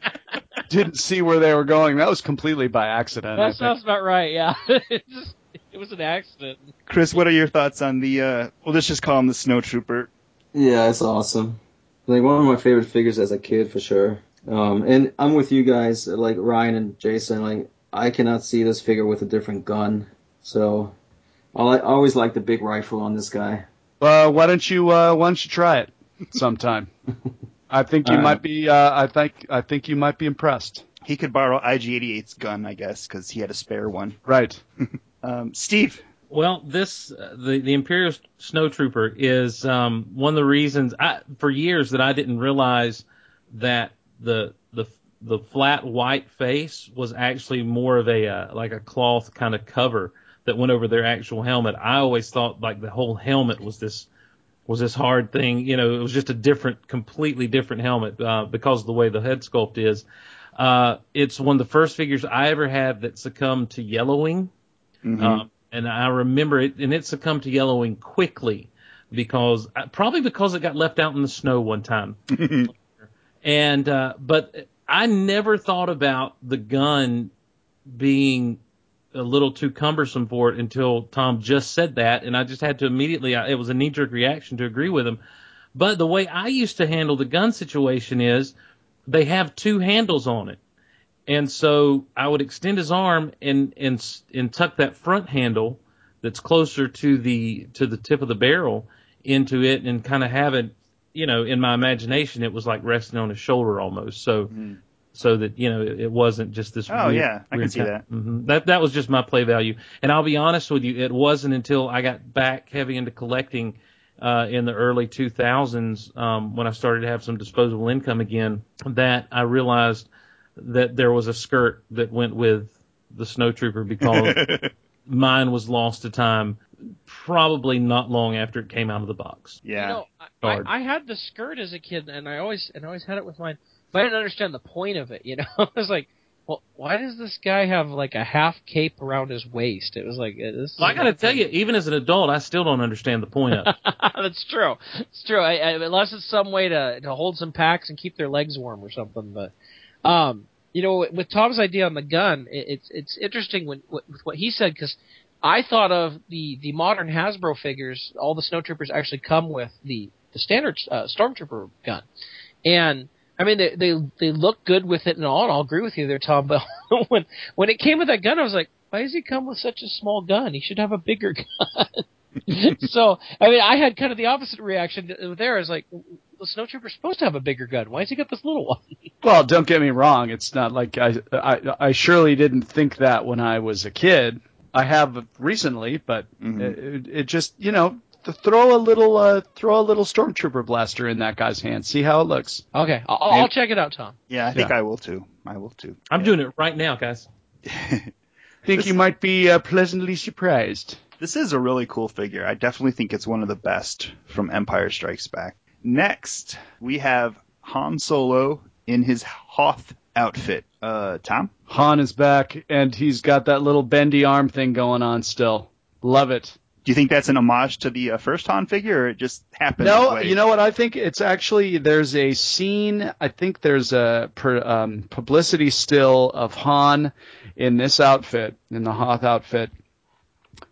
didn't see where they were going. That was completely by accident. I That think. sounds about right. Yeah, just, it was an accident. Chris, what are your thoughts on the? uh Well, let's just call him the snowtrooper. Yeah, it's awesome. Like one of my favorite figures as a kid for sure. Um, and I'm with you guys, like Ryan and Jason. Like I cannot see this figure with a different gun. So I, li- I always like the big rifle on this guy. Well, why don't you uh, why don't you try it sometime? *laughs* I think you All right. might be. Uh, I think I think you might be impressed. He could borrow IG-88's gun, I guess, because he had a spare one. Right. *laughs* Um, Steve, Well, this uh, the the Imperial Snow Trooper is um, one of the reasons I, for years that I didn't realize that the the the flat white face was actually more of a uh, like a cloth kind of cover that went over their actual helmet. I always thought like the whole helmet was this was this hard thing. You know, it was just a different, completely different helmet uh, because of the way the head sculpt is. Uh, it's one of the first figures I ever had that succumbed to yellowing. Um, and I remember it, and it succumbed to yellowing quickly because uh, probably because it got left out in the snow one time. *laughs* and uh, but I never thought about the gun being a little too cumbersome for it until Tom just said that, and I just had to immediately. I, it was a knee jerk reaction to agree with him. But the way I used to handle the gun situation is they have two handles on it. And so I would extend his arm and and and tuck that front handle that's closer to the to the tip of the barrel into it and kind of have it, you know, in my imagination it was like resting on his shoulder almost. So so that you know it, it wasn't just this. Oh, weird, yeah, I can see that. Mhm. That that was just my play value. And I'll be honest with you, it wasn't until I got back heavy into collecting uh, in the early 2000s um, when I started to have some disposable income again that I realized that there was a skirt that went with the snow trooper because *laughs* mine was lost to time probably not long after it came out of the box. yeah. You know, I, I, I had the skirt as a kid, and I always and I always had it with mine, but I didn't understand the point of it. You know, *laughs* I was like, well, why does this guy have like a half cape around his waist? It was like uh, this. Well, I got to tell you, even as an adult, I still don't understand the point of it. *laughs* That's true. It's true. I, I, unless it's some way to to hold some packs and keep their legs warm or something. But, um, you know, with Tom's idea on the gun, it, it's it's interesting when with what he said because I thought of the the modern Hasbro figures. All the snowtroopers actually come with the the standard uh, stormtrooper gun, and I mean they they they look good with it and all. And I'll agree with you there, Tom. *laughs* But when when it came with that gun, I was like, why does he come with such a small gun? He should have a bigger *laughs* gun. *laughs* so I mean, I had kind of the opposite reaction th- there. I was like, the snowtrooper's supposed to have a bigger gun. Why has he got this little one? *laughs* Well, don't get me wrong. It's not like I, I, I surely didn't think that when I was a kid. I have recently, but it, it just, you know throw a little, uh, throw a little stormtrooper blaster in that guy's hand. See how it looks. Okay, I'll, I'll check it out, Tom. Yeah, I think Yeah. I will too. I will too. I'm doing it right now, guys. *laughs* Think you might be uh, pleasantly surprised. This is a really cool figure. I definitely think it's one of the best from Empire Strikes Back. Next, we have Han Solo in his Hoth outfit. Uh, Tom? Han is back, and he's got that little bendy arm thing going on still. Love it. Do you think that's an homage to the uh, first Han figure, or it just happened? No, you know what? I think it's actually there's a scene. I think there's a per, um, publicity still of Han in this outfit, in the Hoth outfit,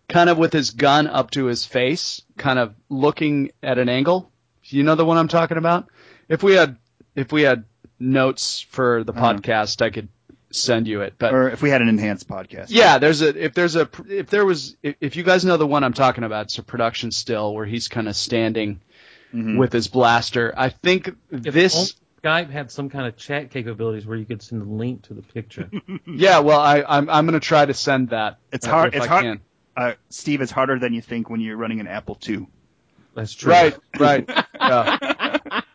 kind of with his gun up to his face, kind of looking at an angle. You know the one I'm talking about? If we had if we had notes for the Uh-huh. podcast, I could send you it. But Or if we had an enhanced podcast. yeah, there's a if there's a if there was if, if you guys know the one I'm talking about, it's a production still where he's kind of standing Mhm. with his blaster. I think If this only Skype had some kind of chat capabilities where you could send a link to the picture. *laughs* yeah, well I I'm I'm going to try to send that. It's uh, hard. if It's I hard. can. Uh, Steve, it's harder than you think when you're running an Apple II. That's true. Right, right. Yeah. *laughs*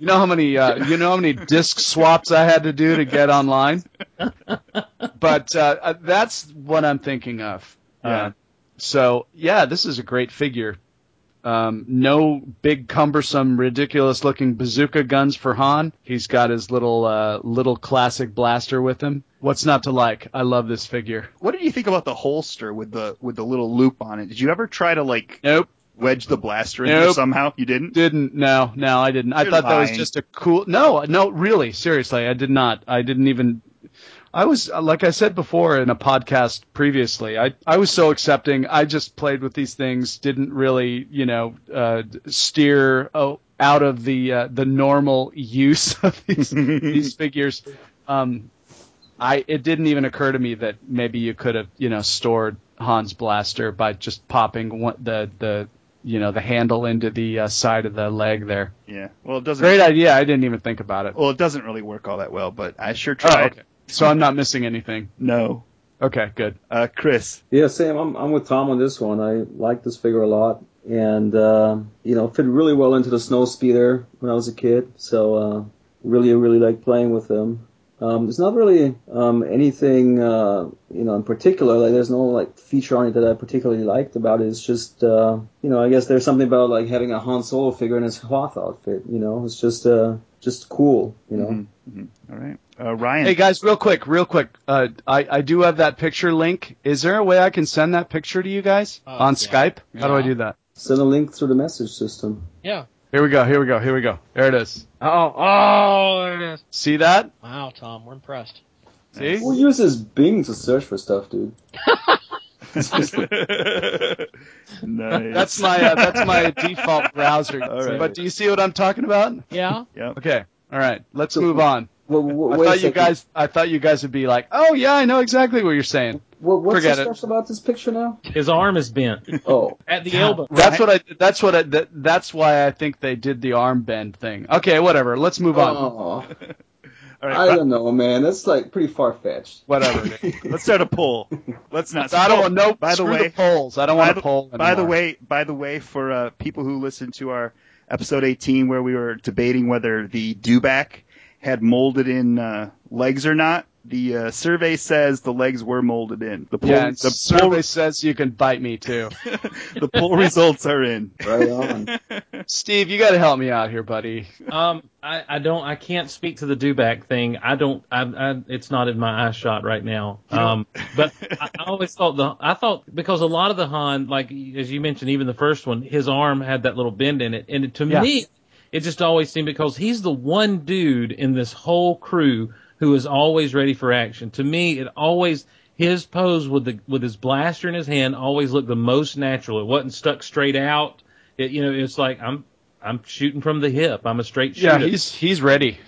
You know how many uh, you know how many disk swaps I had to do to get online? But uh, uh, that's what I'm thinking of. Yeah. Uh, so yeah, this is a great figure. Um, no big, cumbersome, ridiculous-looking bazooka guns for Han. He's got his little, uh, little classic blaster with him. What's not to like? I love this figure. What did you think about the holster with the with the little loop on it? Did you ever try to like Nope. Wedge the blaster in there somehow? You didn't? Didn't no no I didn't. I You're thought that was just a cool. No no really seriously I did not. I didn't even. I was like I said before in a podcast previously. I I was so accepting. I just played with these things. Didn't really you know uh, steer oh, out of the uh, the normal use *laughs* of these these *laughs* figures. Um, I it didn't even occur to me that maybe you could have you know stored Hans Blaster by just popping one, the the you know the handle into the uh, side of the leg there. Yeah. Well, it doesn't. Great idea. I didn't even think about it. Well, it doesn't really work all that well, but I sure Oh, tried. okay. So I'm not missing anything. No. Okay, good. Uh, Chris. Yeah, Sam, I'm I'm with Tom on this one. I like this figure a lot, and uh, you know, fit really well into the snow speeder when I was a kid. So uh, really, really like playing with him. Um, there's not really um, anything uh, you know in particular. Like there's no like feature on it that I particularly liked about it. It's just uh, you know I guess there's something about like having a Han Solo figure in his Hoth outfit. You know, it's just uh, just cool. You know. Mhm, mhm. All right. Uh, Ryan. Hey guys, real quick, real quick. Uh, I I do have that picture link. Is there a way I can send that picture to you guys Uh, on yeah. Skype? How do I do that? Send a link through the message system. Yeah. Here we go. Here we go. Here we go. There it is. Oh, oh, there it is. See that? Wow, Tom, we're impressed. See? Who uses Bing to search for stuff, dude? *laughs* nice. That's my uh, that's my *laughs* default browser. All right. But do you see what I'm talking about? Yeah. Yep. Okay. All right. Let's move on. Well, w- I wait a thought you guys I thought you guys would be like, "Oh yeah, I know exactly what you're saying." Well, what's forget so it. special about this picture now? His arm is bent *laughs* Oh, at the elbow. That's what I that's what I that, that's why I think they did the arm bend thing. Okay, whatever. Let's move on. oh, *laughs* All right. I don't know, man. That's like pretty far fetched. Whatever. *laughs* Let's start a poll. Let's not. I don't want no By the way, the polls. I don't want the, a poll by the way, by the way, for uh, people who listen to our episode 18 where we were debating whether the dewback had molded in uh, legs or not, the uh, survey says the legs were molded in. The poll, yeah, the survey poll, says you can bite me too. *laughs* the poll results are in. Right on. Steve, you got to help me out here, buddy. Um, I, I don't, I can't speak to the dewback thing. I don't, I, I, it's not in my eye shot right now. Um, but I, I always thought the, I thought because a lot of the Han, like as you mentioned, even the first one, his arm had that little bend in it, and to Yeah. me, it just always seemed because he's the one dude in this whole crew who is always ready for action. To me, it always his pose with the with his blaster in his hand always looked the most natural. It wasn't stuck straight out. It, you know, it's like I'm I'm shooting from the hip. I'm a straight shooter. Yeah, he's he's ready.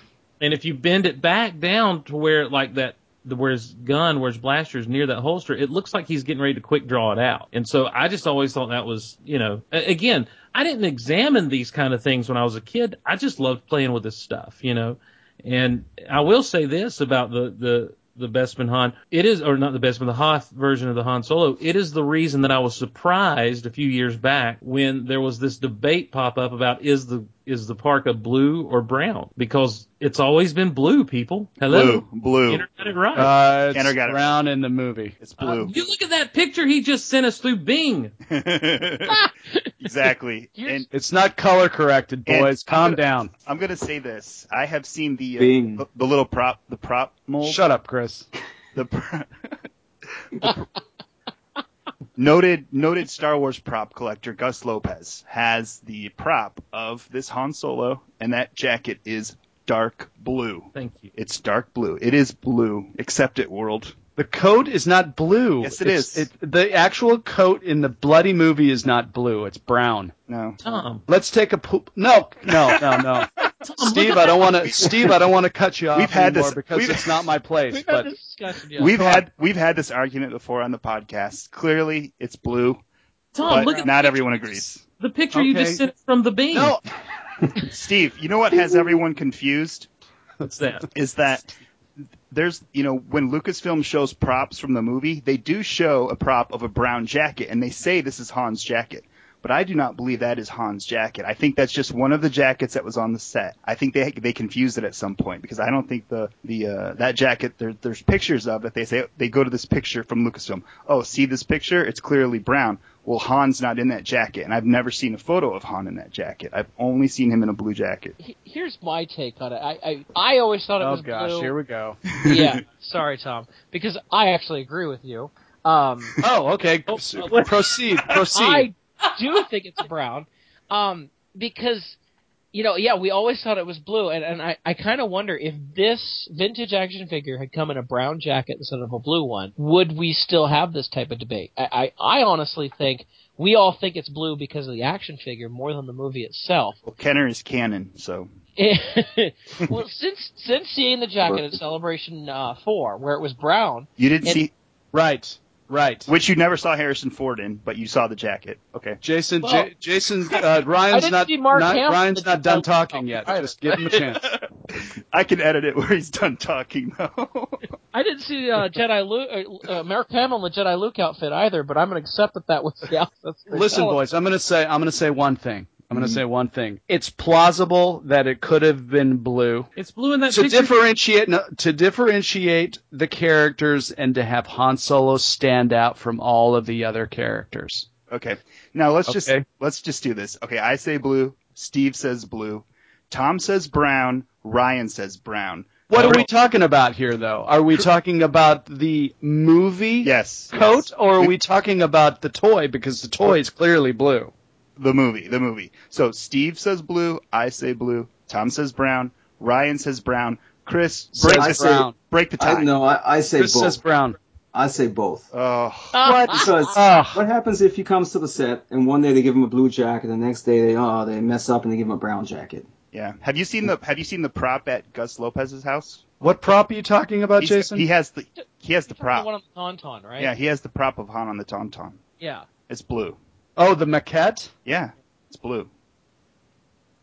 and if you bend it back down to where like that, the, where his gun, where his blaster is near that holster, it looks like he's getting ready to quick draw it out. And so I just always thought that was, you know, again, I didn't examine these kind of things when I was a kid. I just loved playing with this stuff, you know. And I will say this about the the the Bespin Han. It is, or not the Bespin, the Hoth version of the Han Solo. It is the reason that I was surprised a few years back when there was this debate pop up about is the is the parka blue or brown? Because it's always been blue. People, hello, Blue, blue. Tanner got it right. Uh, Tanner it's got it. brown in the movie. It's Uh, blue. you look at that picture he just sent us through Bing. *laughs* *laughs* exactly. And It's not color corrected, And boys. I'm Calm gonna- down. I'm gonna say this. I have seen the uh, Bing. the, the little prop, the prop mold. Shut up, Chris. the, pr- *laughs* the pr- noted noted Star Wars prop collector Gus Lopez has the prop of this Han Solo, and that jacket is dark blue. Thank you. It's dark blue. It is blue. Accept it, world. The coat is not blue. Yes, it It's- is. It, the actual coat in the bloody movie is not blue. It's brown. No. Tom. Let's take a poop. No, no, no, no. Steve, I don't want to. Steve, I don't want to cut you *laughs* off We've had anymore this- because we've- it's not my *laughs* place. We've But had this. Yeah. We've Come on. had we've had this argument before on the podcast. Clearly, it's blue, Tom, but look at not everyone agrees. The picture you just sent from the Bing. no, Steve, you know what has everyone confused? What's that? is that there's you know when Lucasfilm shows props from the movie, they do show a prop of a brown jacket and they say this is Han's jacket. But I do not believe that is Han's jacket. I think that's just one of the jackets that was on the set. I think they they confused it at some point because I don't think the the uh, that jacket there, there's pictures of it. they say they go to this picture from Lucasfilm. Oh, see this picture? It's clearly brown. Well, Han's not in that jacket, and I've never seen a photo of Han in that jacket. I've only seen him in a blue jacket. Here's my take on it. I I, I always thought it was oh was gosh, blue. here we go. *laughs* yeah, *laughs* sorry, Tom, because I actually agree with you. Um, Oh, okay. Oh, S- what- proceed, *laughs* proceed. I do think it's brown, um, because you know, yeah, we always thought it was blue, and, and I, I kind of wonder if this vintage action figure had come in a brown jacket instead of a blue one, would we still have this type of debate? I, I, I honestly think we all think it's blue because of the action figure more than the movie itself. Well, Kenner is canon, so *laughs* well, since since seeing the jacket at Celebration uh, Four, where it was brown, you didn't And- see Right. Right. which you never saw Harrison Ford in, but you saw the jacket. Okay. Jason, Well- J- Jason, *laughs* uh, Ryan's didn't not, see Mark not Hamill Ryan's not done talking yet. Either. Just give him a chance. *laughs* I can edit it where he's done talking though. *laughs* I didn't see uh, Jedi Luke, uh, uh, Mark Hamill in the Jedi Luke outfit either, but I'm gonna accept that that was the outfit. Listen, boys, I'm gonna say I'm gonna say one thing. I'm Mm-hmm. gonna say one thing. It's plausible that it could have been blue. It's blue in that to picture. differentiate no, to differentiate the characters and to have Han Solo stand out from all of the other characters. okay. Now let's just let's just do this. Okay, I say blue, Steve says blue, Tom says brown, Ryan says brown. What are we talking about here, though? Are we talking about the movie Yes. coat, yes. or are we talking about the toy? Because the toy is clearly blue. The movie, the movie. So Steve says blue, I say blue, Tom says brown, Ryan says brown, Chris break Says the brown. break the tie. I no, I, I say Chris both. says brown. I say both. Oh, What? *laughs* Because Ugh. what happens if he comes to the set and one day they give him a blue jacket, the next day they oh they mess up and they give him a brown jacket? yeah. Have you seen the Have you seen the prop at Gus Lopez's house? What prop are you talking about, He's- Jason? He has the he has the you're talking prop. about the one on the Tauntaun, right? Yeah, he has the prop of Han on the Tauntaun. Yeah. It's blue. Oh, the maquette. Yeah, it's blue.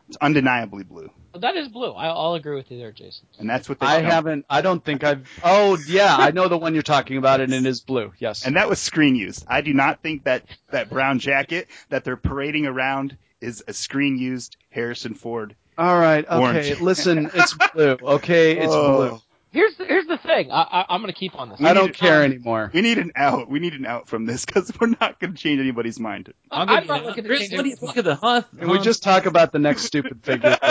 It's undeniably blue, That is blue. I, I'll agree with you there, Jason. and that's what they. I show. haven't. I don't think I've. Oh, yeah, I know the one you're talking about, and it is blue. Yes. And that was screen used. I do not think that that brown jacket that they're parading around is a screen used Harrison Ford. All right. Okay. Orange. Listen, it's *laughs* blue. Okay, it's Oh. blue. Here's the, here's the thing. I, I, I'm going to keep on this. I don't need- care anymore. We need an out. We need an out from this because we're not going to change anybody's mind. I'll I'm give not looking to Chris, change what do you it. think of the Huth? Can we just talk about the next stupid figure? *laughs*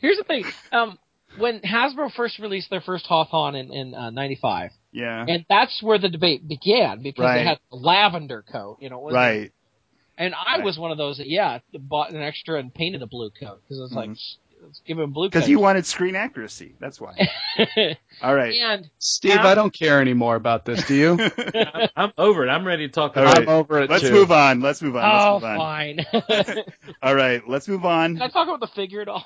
Here's the thing. Um, when Hasbro first released their first Hoth Han in, in uh, 95, Yeah. and that's where the debate began because Right. they had the lavender coat, you know. it Right. And I Right. was one of those that, yeah, bought an extra and painted a blue coat because it's like, let's give him blue Because coat. you wanted screen accuracy. That's why. *laughs* All right. and Steve, I don't care anymore about this. Do you? *laughs* I'm over it. I'm ready to talk about right. I'm over it Let's too. move on. Let's move on. oh, Let's move on. fine. *laughs* All right. Let's move on. I talk about the figure at all?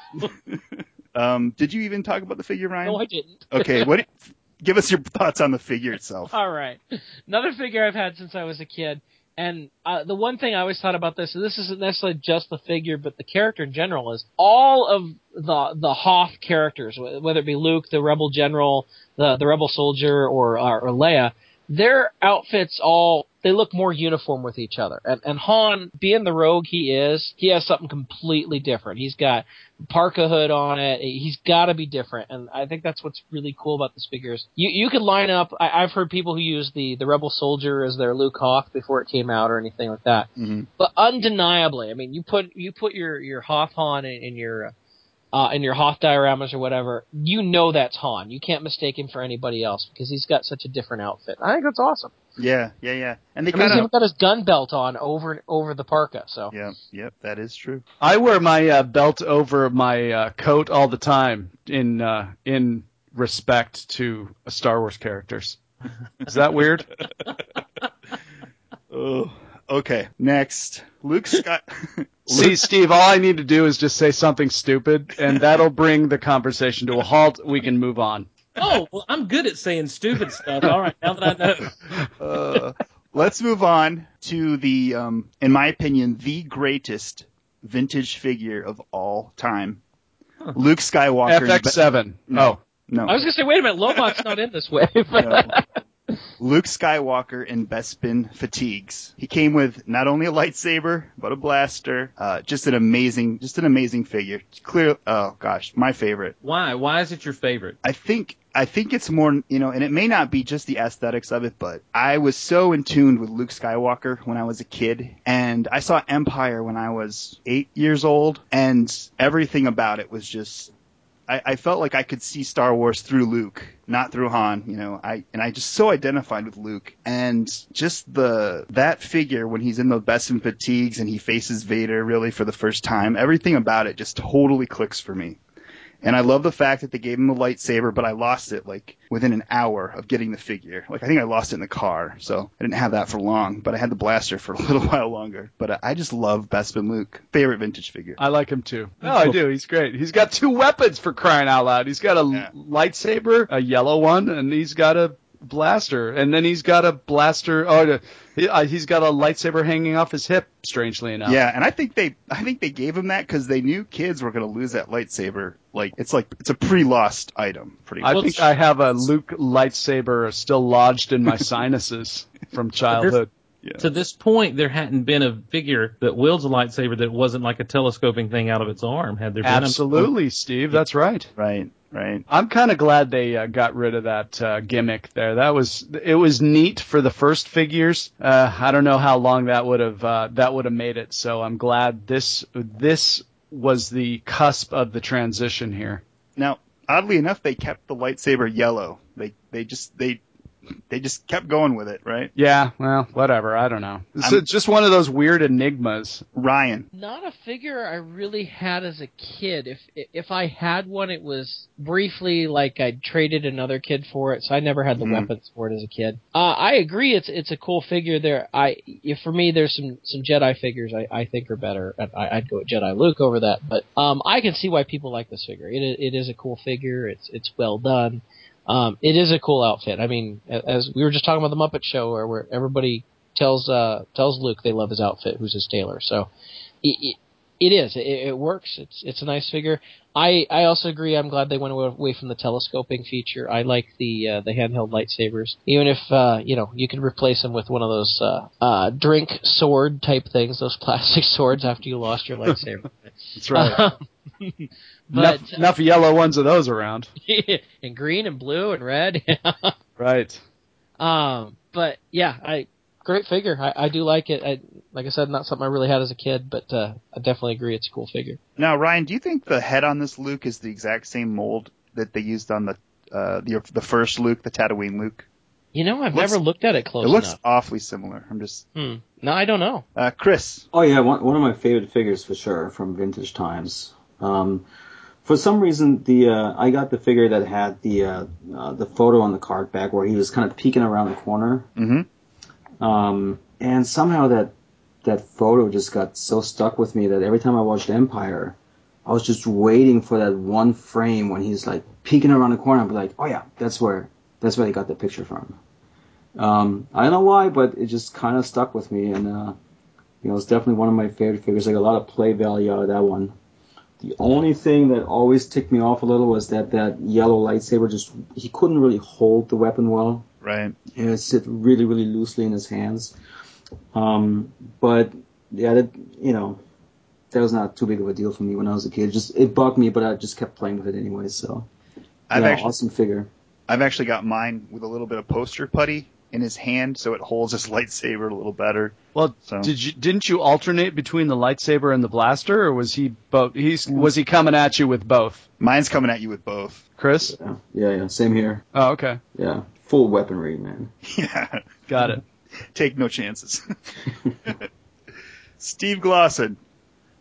Um, did you even talk about the figure, Ryan? no, I didn't. Okay. What? Give us your thoughts on the figure itself. All right. Another figure I've had since I was a kid. And uh, the one thing I always thought about this, this isn't necessarily just the figure, but the character in general, is all of the the Hoth characters, whether it be Luke, the Rebel General, the the Rebel Soldier, or or, or Leia, their outfits all they look more uniform with each other. And and Han, being the rogue he is, he has something completely different. He's got parka hood on it. He's got to be different, and I think that's what's really cool about this figure is you you could line up. I, I've heard people who use the the Rebel Soldier as their Luke Hoth before it came out or anything like that. Mhm. But undeniably, I mean, you put you put your your Hoth Han in, in your uh, in your Hoth dioramas or whatever, you know that's Han. You can't mistake him for anybody else because he's got such a different outfit. I think that's awesome. Yeah. Yeah. Yeah. And they I mean, he's even got his gun belt on over over the parka. So Yeah. Yep. That is true. I wear my uh, belt over my uh, coat all the time in uh, in respect to Star Wars characters. Is that weird? *laughs* Oh. Okay. Next, Luke Scott. *laughs* See, Steve, all I need to do is just say something stupid, and that'll bring the conversation to a halt. We can move on. Oh, well, I'm good at saying stupid stuff. All right, now that I know. *laughs* uh, let's move on to the, um, in my opinion, the greatest vintage figure of all time. Luke Skywalker. FX7. No. Oh, no. I was gonna say, wait a minute, Lobot's not in this wave. *laughs* No. Luke Skywalker in Bespin fatigues. He came with not only a lightsaber but a blaster. Uh, just an amazing, just an amazing figure. Clear. Oh gosh, my favorite. Why? Why is it your favorite? I think I think it's more, you know, and it may not be just the aesthetics of it, but I was so in tune with Luke Skywalker when I was a kid, and I saw Empire when I was eight years old, and everything about it was just I, I felt like I could see Star Wars through Luke, not through Han. You know, I and I just so identified with Luke, and just the that figure when he's in the best Bespin fatigues and he faces Vader really for the first time. Everything about it just totally clicks for me. And I love the fact that they gave him a lightsaber, but I lost it like within an hour of getting the figure. Like I think I lost it in the car, so I didn't have that for long. But I had the blaster for *laughs* a little while longer. But uh, I just love Bespin Luke, favorite vintage figure. I like him too. No, I do. He's great. He's got two weapons for crying out loud. He's got a Yeah. lightsaber, a yellow one, and he's got a blaster. And then he's got a blaster. Oh, he, uh, he's got a lightsaber hanging off his hip. Strangely enough. Yeah, and I think they I think they gave him that because they knew kids were going to lose that lightsaber. Like it's like it's a pre-lost item, pretty I think I have a Luke lightsaber still lodged in my sinuses *laughs* from childhood. To this point, there hadn't been a figure that wields a lightsaber that wasn't like a telescoping thing out of its arm. Had there been? Absolutely, Steve. That's right. right, right. I'm kind of glad they uh, got rid of that uh, gimmick there. That was it was neat for the first figures. Uh, I don't know how long that would have uh, that would have made it. So I'm glad this this was the cusp of the transition here. Now, oddly enough, they kept the lightsaber yellow. They they just they they just kept going with it, right? Yeah, well, whatever. I don't know. It's just one of those weird enigmas. Ryan, Not a figure I really had as a kid. If if I had one, it was briefly like I traded another kid for it, so I never had the Mhm. weapons for it as a kid. Uh, I agree, it's it's a cool figure. There, I if for me, there's some some Jedi figures I, I think are better. and I, I'd go with Jedi Luke over that, but um, I can see why people like this figure. It it is a cool figure. It's it's well done. Um, it is a cool outfit. I mean, as we were just talking about the Muppet Show, where, where everybody tells uh tells Luke they love his outfit, who's his tailor. So it, it, it is. It, it works. It's it's a nice figure. I I also agree. I'm glad they went away from the telescoping feature. I like the uh, the handheld lightsabers. Even if uh, you know you could replace them with one of those uh, uh, drink sword type things, those *laughs* plastic swords after you lost your lightsaber. *laughs* That's right. Um, *laughs* but enough, enough yellow ones of those around. *laughs* and green and blue and red. *laughs* Right. Um, but yeah, I great figure. I, I do like it. I, like I said, not something I really had as a kid, but uh, I definitely agree it's a cool figure. now Ryan, do you think the head on this Luke is the exact same mold that they used on the uh the the first Luke, the Tatooine Luke? You know, I've Looks- never looked at it close it looks enough. awfully similar. I'm just Hmm. No, I don't know. uh Chris. Oh yeah, one, one of my favorite figures for sure from vintage times. Um, for some reason, the uh, I got the figure that had the uh, uh, the photo on the card back where he was kind of peeking around the corner, Mm-hmm. um, and somehow that that photo just got so stuck with me that every time I watched Empire, I was just waiting for that one frame when he's like peeking around the corner. I'd be like, oh yeah, that's where that's where they got the picture from. Um, I don't know why, but it just kind of stuck with me, and uh, you know, it's definitely one of my favorite figures. Like a lot of play value out of that one. The only thing that always ticked me off a little was that that yellow lightsaber just he couldn't really hold the weapon well. Right. It would sit really, really loosely in his hands. Um, but yeah, that you know, that was not too big of a deal for me when I was a kid. Just it bugged me, but I just kept playing with it anyway. So I've yeah, actually awesome figure. I've actually got mine with a little bit of poster putty in his hand, so it holds his *laughs* lightsaber a little better. Well, So did you didn't you alternate between the lightsaber and the blaster, or was he both? He's was he coming at you with both, mine's coming at you with both. Chris? Yeah, yeah, yeah. Same here. Oh, okay, Yeah, full weaponry, man. *laughs* Yeah. got it. *laughs* Take no chances. Steve Glosson.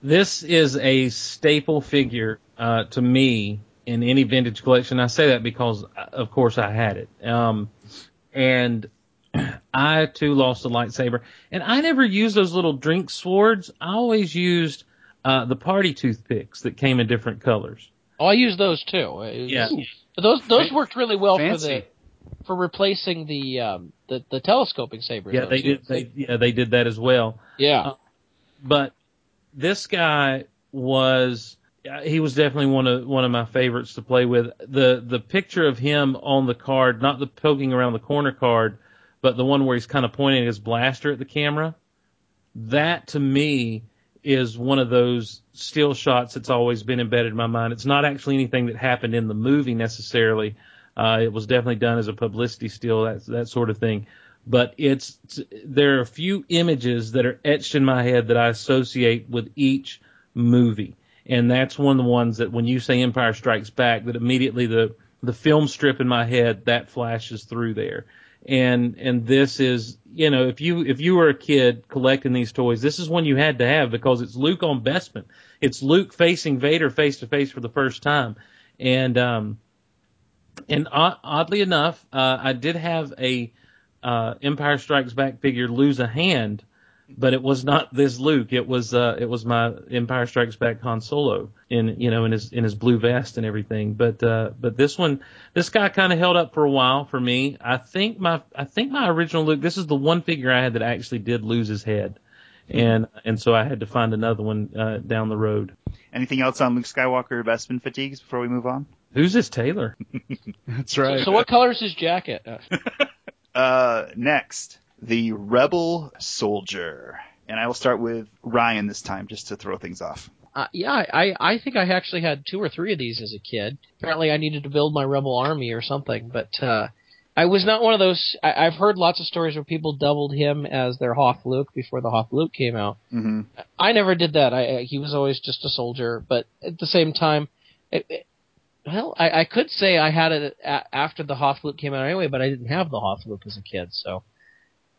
This is a staple figure uh, to me in any vintage collection. I say that because, uh, of course, I had it. Um, and I too lost a lightsaber, and I never used those little drink swords. I always used uh, the party toothpicks that came in different colors. Oh, I use those too. Uh, Yeah. But those those worked really well for the for replacing the um the, the telescoping sabers. Yeah, those they did. They, yeah, they did that as well. yeah. but this guy was he was definitely one of one of my favorites to play with. The the picture of him on the card, not the poking around the corner card, but the one where he's kind of pointing his blaster at the camera. That to me is one of those still shots that's always been embedded in my mind. It's not actually anything that happened in the movie necessarily. Uh, it was definitely done as a publicity still, that that sort of thing but it's there are a few images that are etched in my head that I associate with each movie. and that's one of the ones that when you say Empire Strikes Back, that immediately the the film strip in my head that flashes through there. And and this is you know if you if you were a kid collecting these toys, this is one you had to have because it's Luke on Bespin. It's Luke facing Vader face to face for the first time, and um and oddly enough, uh, I did have a uh, Empire Strikes Back figure lose a hand but it was not this Luke. It was uh, it was my Empire Strikes Back Han Solo in you know in his in his blue vest and everything. But uh, but this one, this guy kind of held up for a while for me. I think my I think my original Luke. This is the one figure I had that actually did lose his head, and and so I had to find another one uh, down the road. Anything else on Luke Skywalker Bespin fatigues before we move on? Who's this tailor? *laughs* That's right. So, so what color is his jacket? *laughs* uh, next the Rebel Soldier. And I will start with Ryan this time, just to throw things off. Uh, yeah, I I think I actually had two or three of these as a kid. Apparently, I needed to build my rebel army or something, but uh, I was not one of those. I, I've heard lots of stories where people doubled him as their Hoth Luke before the Hoth Luke came out. Mm-hmm. I never did that. I he was always just a soldier, but at the same time, it, it, well, I, I could say I had it a, after the Hoth Luke came out anyway, but I didn't have the Hoth Luke as a kid, so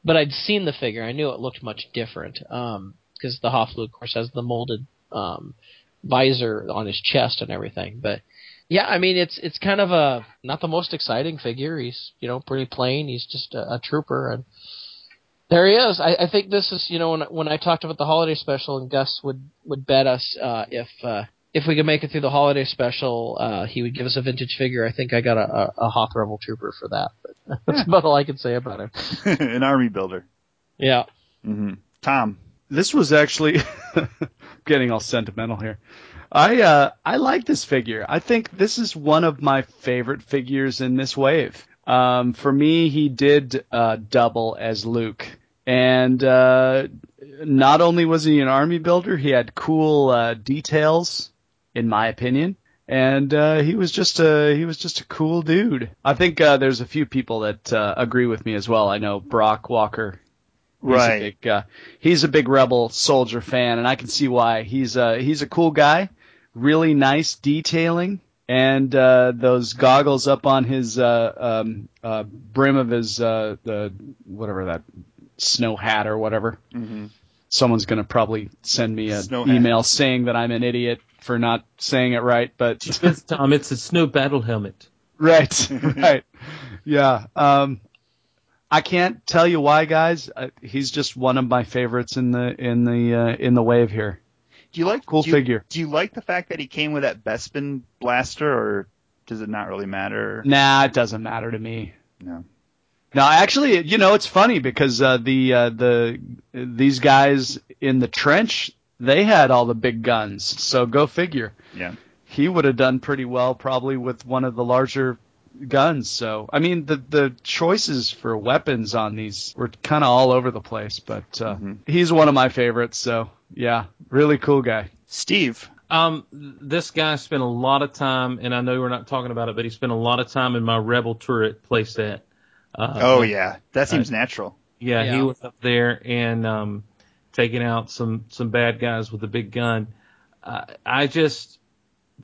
but I'd seen the figure. I knew it looked much different because um, the Hoth Luke, of course, has the molded um, visor on his chest and everything. But yeah, I mean, it's it's kind of a not the most exciting figure. He's you know pretty plain. He's just a, a trooper, and there he is. I, I think this is you know when when I talked about the holiday special, and Gus would would bet us uh, if uh, if we could make it through the holiday special, uh, he would give us a vintage figure. I think I got a, a, a Hoth Rebel Trooper for that. But *laughs* that's yeah. about all I can say about him. *laughs* An army builder. Yeah. Mm-hmm. Tom. This was actually *laughs* getting all sentimental here. I uh, I like this figure. I think this is one of my favorite figures in this wave. Um, for me, he did uh, double as Luke, and uh, not only was he an army builder, he had cool uh, details in my opinion. And uh, he was just a he was just a cool dude. I think uh, there's a few people that uh, agree with me as well. I know Brock Walker, he's right? A big, uh, he's a big Rebel Soldier fan, and I can see why. He's a he's a cool guy, really nice detailing, and uh, those goggles up on his uh, um, uh, brim of his uh, the whatever that snow hat or whatever. Mm-hmm. Someone's gonna probably send me an email saying that I'm an idiot for not saying it right, but it's Tom, it's a snow battle helmet. *laughs* Right, right, yeah. Um, I can't tell you why, guys. Uh, he's just one of my favorites in the in the uh, in the wave here. Do you like cool do you, figure? Do you like the fact that he came with that Bespin blaster, or does it not really matter? Nah, it doesn't matter to me. No. No, actually, you know, it's funny because uh, the uh, the these guys in the trench they had all the big guns. So go figure. Yeah. He would have done pretty well probably with one of the larger guns. So I mean the the choices for weapons on these were kind of all over the place, but uh, mm-hmm. he's one of my favorites. So yeah, really cool guy. Steve. Um, this guy spent a lot of time, and I know we're not talking about it, but he spent a lot of time in my Rebel turret playset. Uh, oh yeah, that seems uh, natural. Yeah, yeah, he was up there, and um, taking out some some bad guys with a big gun. Uh, I just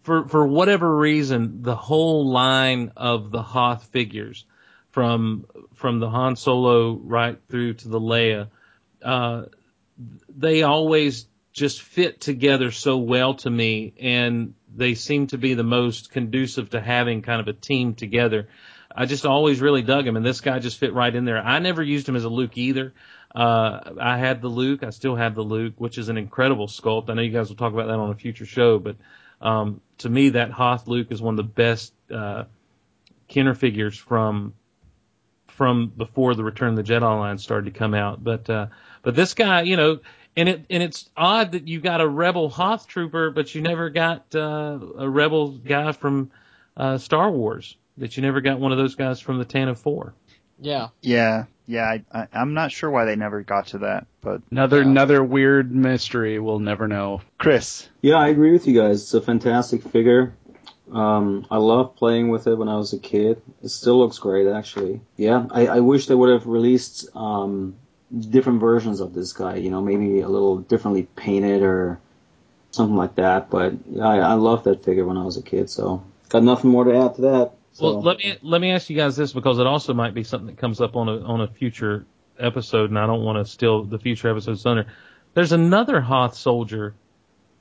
for for whatever reason, the whole line of the Hoth figures, from from the Han Solo right through to the Leia, uh, they always just fit together so well to me, and they seem to be the most conducive to having kind of a team together. I just always really dug him, and this guy just fit right in there. I never used him as a Luke either. Uh, I had the Luke. I still have the Luke, which is an incredible sculpt. I know you guys will talk about that on a future show, but um, to me, that Hoth Luke is one of the best uh, Kenner figures from from before the Return of the Jedi line started to come out. But uh, but this guy, you know, and it and it's odd that you got a Rebel Hoth trooper, but you never got uh, a Rebel guy from uh, Star Wars. That you never got one of those guys from the Tantive IV. Yeah. Yeah yeah, I, I, I'm not sure why they never got to that, but another yeah. another weird mystery we'll never know. Chris. Yeah, I agree with you guys. It's a fantastic figure. Um, I loved playing with it when I was a kid. It still looks great, actually. Yeah, I, I wish they would have released um, different versions of this guy. You know, maybe a little differently painted or something like that. But yeah, I, I loved that figure when I was a kid, so got nothing more to add to that. So. Well, let me let me ask you guys this because it also might be something that comes up on a on a future episode, and I don't want to steal the future episode's thunder. There's another Hoth soldier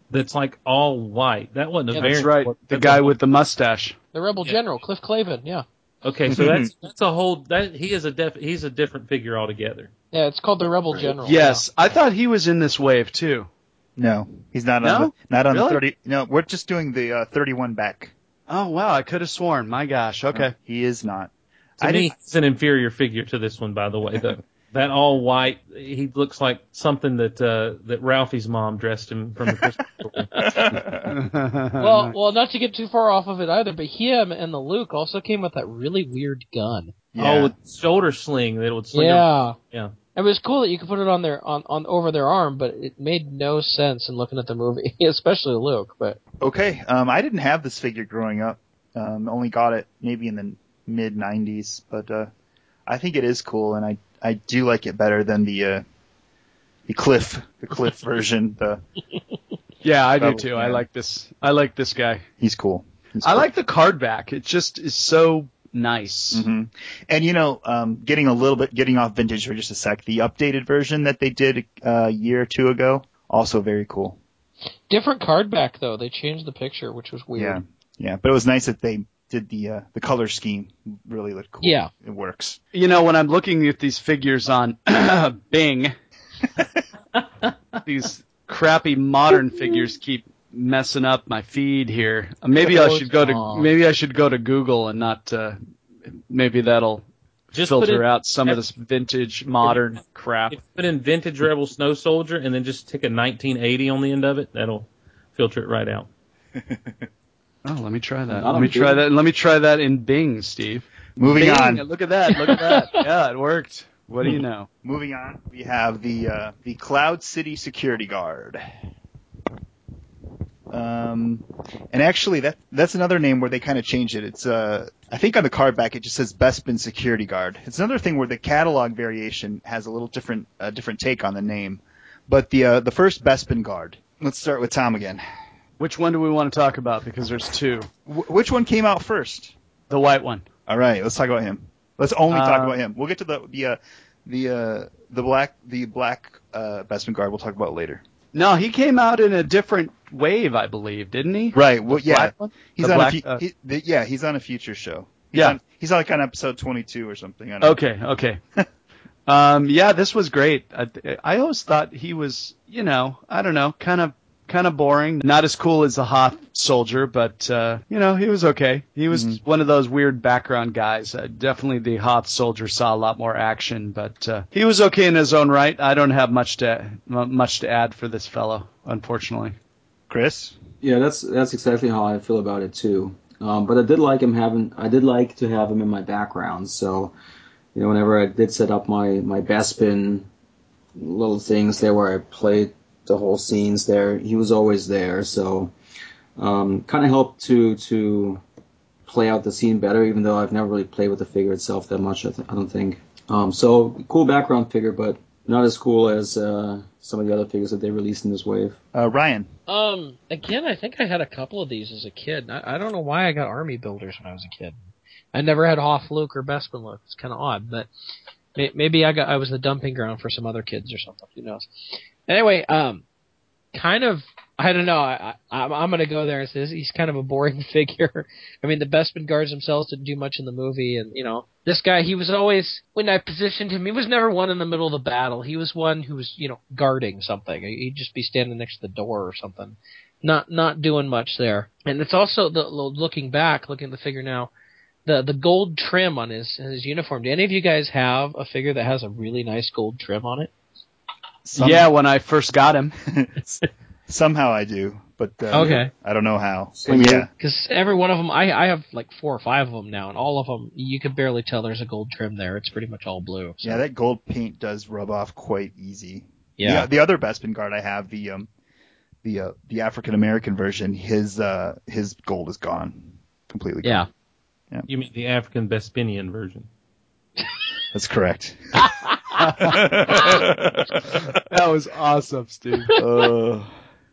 that's like all white. That wasn't a Yeah, variant. That's right. The That's guy with the mustache. The Rebel Yeah. General, Cliff Clavin. Yeah. Okay, so that's that's a whole that he is a def he's a different figure altogether. Yeah, it's called the Rebel General. Yes, I thought he was in this wave too. No, he's not on No? the, not on Really? the 30. No, we're just doing the uh, 31 back. Oh wow, I could have sworn. My gosh. Okay. He is not. To I me, he's an inferior figure to this one, by the way. Though *laughs* that all white, he looks like something that uh, that Ralphie's mom dressed him from the Christmas story. Yeah. *laughs* Well, well, not to get too far off of it either, but him and the Luke also came with that really weird gun. Yeah. Oh, with shoulder sling that would sling. yeah. Yeah. It was cool that you could put it on their on, on over their arm, but it made no sense in looking at the movie, *laughs* especially Luke. But Okay, um, I didn't have this figure growing up. Um, only got it maybe in the mid '90s, but uh, I think it is cool, and I I do like it better than the uh, the Cliff the Cliff *laughs* version. The yeah, I do Rebel, too. I like this. I like this guy. he's cool. He's I cool. like the card back. It just is so nice. hmm And you know, um, getting a little bit getting off vintage for just a sec. The updated version that they did uh, a year or two ago, also very cool. different card back though. They changed the picture, which was Yeah, weird. yeah. But it was nice that they did the uh, the color scheme. Really looked cool. Yeah. it works. You know, when I'm looking at these figures on *coughs* Bing, *laughs* these crappy modern figures keep messing up my feed here. Maybe I should go to maybe I should go to Google and not. Uh, maybe that'll Just filter in, out some of this vintage modern crap. If you put in vintage Rebel Snow Soldier and then just take a 1980 on the end of it, that'll filter it right out. *laughs* Oh, let me try that. Not Let me on try that. Let me try that in Bing, Steve. Moving Bing, on. Look at that. Look at that. *laughs* yeah, it worked. What do you know? Moving on, we have the uh, the Cloud City Security Guard. Um, and actually, that that's another name where they kind of changed it. It's uh, I think on the card back it just says Bespin Security Guard. It's another thing where the catalog variation has a little different uh, different take on the name. But the uh, the first Bespin Guard. Let's start with Tom again. Which one do we want to talk about? Because there's two. Wh- which one came out first? The white one. All right, let's talk about him. Let's only talk Uh, about him. We'll get to the the uh, the uh, the black the black uh, Bespin Guard. We'll talk about later. No, he came out in a different wave, I believe, didn't he? Right. Well, yeah. He's The on black- a fu- uh, he, the, yeah, he's on a future show. He's Yeah. on, he's like on episode 22 or something. Okay, okay. *laughs* um, yeah, this was great. I, I always thought he was, you know, I don't know, kind of, kind of boring. Not as cool as the Hoth soldier, but uh, you know, he was okay. He was Mm-hmm. one of those weird background guys. Uh, definitely, the Hoth soldier saw a lot more action, but uh, he was okay in his own right. I don't have much to much to add for this fellow, unfortunately. Chris? Yeah, that's that's exactly how I feel about it too. Um, but I did like him having. I did like to have him in my background. So, you know, whenever I did set up my my Bespin little things there where I played the whole scenes there, he was always there. So, um, kind of helped to to play out the scene better. Even though I've never really played with the figure itself that much. I, th- I don't think. Um, so cool background figure, but not as cool as uh, some of the other figures that they released in this wave. Uh, Ryan. um, again, I think I had a couple of these as a kid. I, I don't know why I got army builders when I was a kid. I never had Hoth Luke or Bespin Luke. It's kind of odd, but may, maybe I got I was the dumping ground for some other kids or something. Who knows? Anyway, um, kind of. I don't know. I, I I'm, I'm gonna go there and say this- he's kind of a boring *laughs* figure. I mean, the Bespin guards themselves didn't do much in the movie, and you know, this guy he was always when I positioned him, he was never one in the middle of the battle. He was one who was you know guarding something. He'd just be standing next to the door or something, not not doing much there. And it's also the looking back, looking at the figure now. The, the gold trim on his his uniform. Do any of you guys have a figure that has a really nice gold trim on it? Some- yeah, when I first got him. *laughs* Somehow I do, but uh, Okay. I don't know how. Same But yeah. Because every one of them, I I have like four or five of them now, and all of them you can barely tell there's a gold trim there. It's pretty much all blue. So, Yeah, that gold paint does rub off quite easy. yeah. The, the other Bespin guard I have, the um, the uh, the African American version, his uh, his gold is gone completely. gone. Yeah. You mean the African Bespinian version? *laughs* that's correct. *laughs* *laughs* That was awesome, Steve. uh,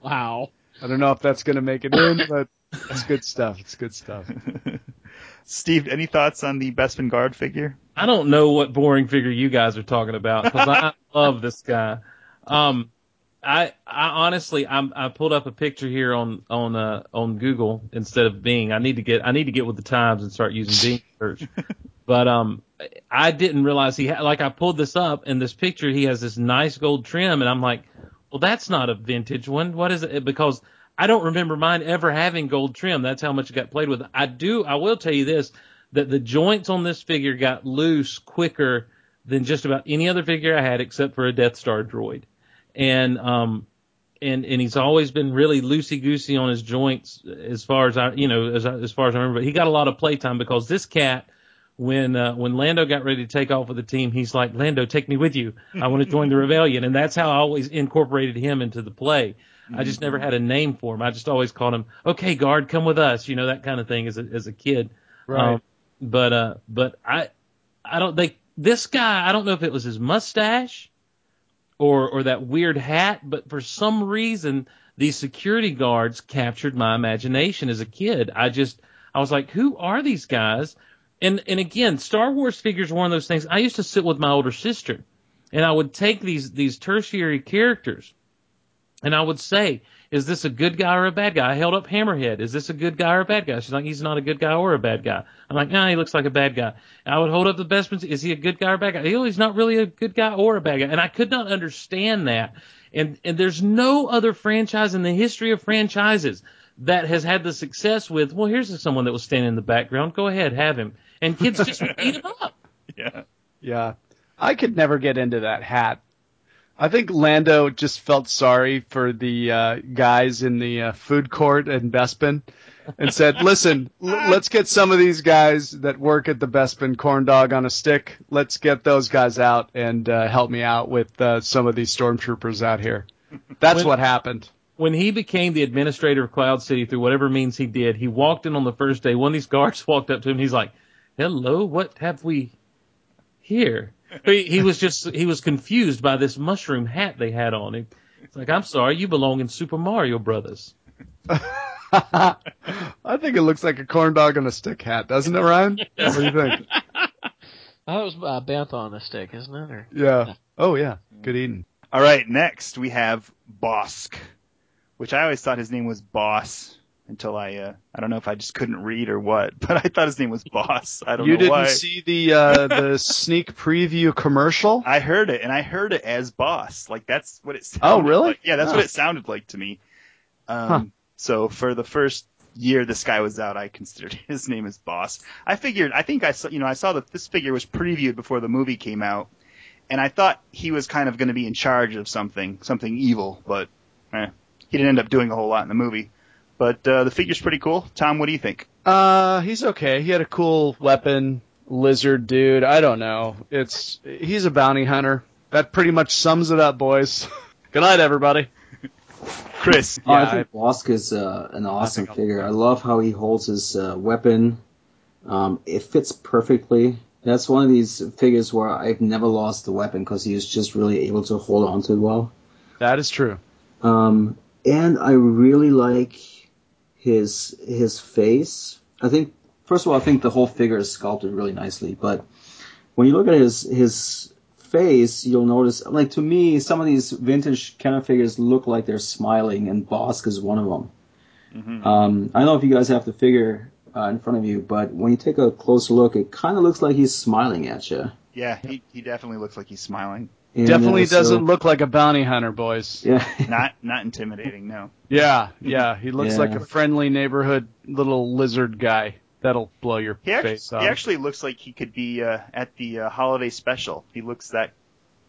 Wow. I don't know if that's going to make it in, but it's good stuff. It's good stuff. *laughs* Steve, any thoughts on the Bespin Guard figure? I don't know what boring figure you guys are talking about because I *laughs* love this guy. Um, I, I honestly, I'm, I pulled up a picture here on on uh, on Google instead of Bing. I need to get I need to get with the times and start using Bing search. *laughs* But um, I didn't realize he had like I pulled this up in this picture. He has this nice gold trim, and I'm like, well, that's not a vintage one. What is it? Because I don't remember mine ever having gold trim. That's how much it got played with. I do. I will tell you this: that the joints on this figure got loose quicker than just about any other figure I had, except for a Death Star droid. And um, and and he's always been really loosey goosey on his joints as far as I, you know, as as far as I remember. But he got a lot of playtime because this cat. When uh, when Lando got ready to take off with the team, he's like, Lando, take me with you. I want to join the rebellion, and that's how I always incorporated him into the play. I just never had a name for him. I just always called him, okay, guard, come with us, you know, that kind of thing as a, as a kid. Right. Um, but, uh, but I, I don't think this guy, I don't know if it was his mustache or, or that weird hat, but for some reason, these security guards captured my imagination as a kid. I just, I was like, who are these guys? And, and again, Star Wars figures were one of those things. I used to sit with my older sister and I would take these, these tertiary characters and I would say, is this a good guy or a bad guy? I held up Hammerhead. Is this a good guy or a bad guy? She's like, he's not a good guy or a bad guy. I'm like, nah, he looks like a bad guy. And I would hold up the Bespins. Is he a good guy or a bad guy? He's not really a good guy or a bad guy. And I could not understand that. And, and there's no other franchise in the history of franchises that has had the success with, well, here's someone that was standing in the background. Go ahead, have him. And kids just *laughs* eat him up. Yeah. Yeah. I could never get into that hat. I think Lando just felt sorry for the uh, guys in the uh, food court in Bespin and said, *laughs* listen, l- let's get some of these guys that work at the Bespin corn dog on a stick. Let's get those guys out and uh, help me out with uh, some of these stormtroopers out here. That's When- what happened. when he became the administrator of Cloud City through whatever means he did, he walked in on the first day. One of these guards *laughs* walked up to him. He's like, "Hello, what have we here?" He, he was just he was confused by this mushroom hat they had on. him. it's like, "I'm sorry, you belong in Super Mario Brothers." *laughs* I think it looks like a corn dog on a stick hat, doesn't it, Ryan? *laughs* What do you think? Oh, that was uh, bantha on a stick, isn't it? Or Yeah. Oh yeah. Good eating. All right, next we have Bossk, which I always thought his name was Boss until I uh, I don't know if I just couldn't read or what, *laughs* but I thought his name was Boss. I don't know why. You know didn't why. see the uh, the *laughs* sneak preview commercial? I heard it, and I heard it as Boss. Like that's what it. Sounded Oh, really? Like. Yeah, that's Huh. what it sounded like to me. Um, Huh. So for the first year this guy was out, I considered *laughs* his name as Boss. I figured, I think I saw, you know, I saw that this figure was previewed before the movie came out, and I thought he was kind of going to be in charge of something, something evil, but eh, he didn't end up doing a whole lot in the movie. But uh, the figure's pretty cool. Tom, what do you think? Uh, he's okay. He had a cool weapon, lizard dude. I don't know. It's he's a bounty hunter. That pretty much sums it up, boys. *laughs* Good night, everybody. Chris, Oh, I think Bossk is uh, an awesome I'll- figure. I love how he holds his uh, weapon. Um, it fits perfectly. That's one of these figures where I've never lost the weapon because he is just really able to hold on to it well. That is true. Um, and I really like his his face. I think first of all, I think the whole figure is sculpted really nicely. But when you look at his his face, you'll notice like to me, some of these vintage Kenner figures look like they're smiling, and Bossk is one of them. Mm-hmm. Um, I don't know if you guys have the figure uh, in front of you, but when you take a closer look, it kind of looks like he's smiling at you. yeah, he, he definitely looks like he's smiling. And, Definitely doesn't look like a bounty hunter, boys. Yeah. *laughs* Not not intimidating, no. Yeah, yeah. He looks Yeah. like a friendly neighborhood little lizard guy. That'll blow your He, act- face off. he actually looks like he could be uh, at the uh, holiday special. He looks that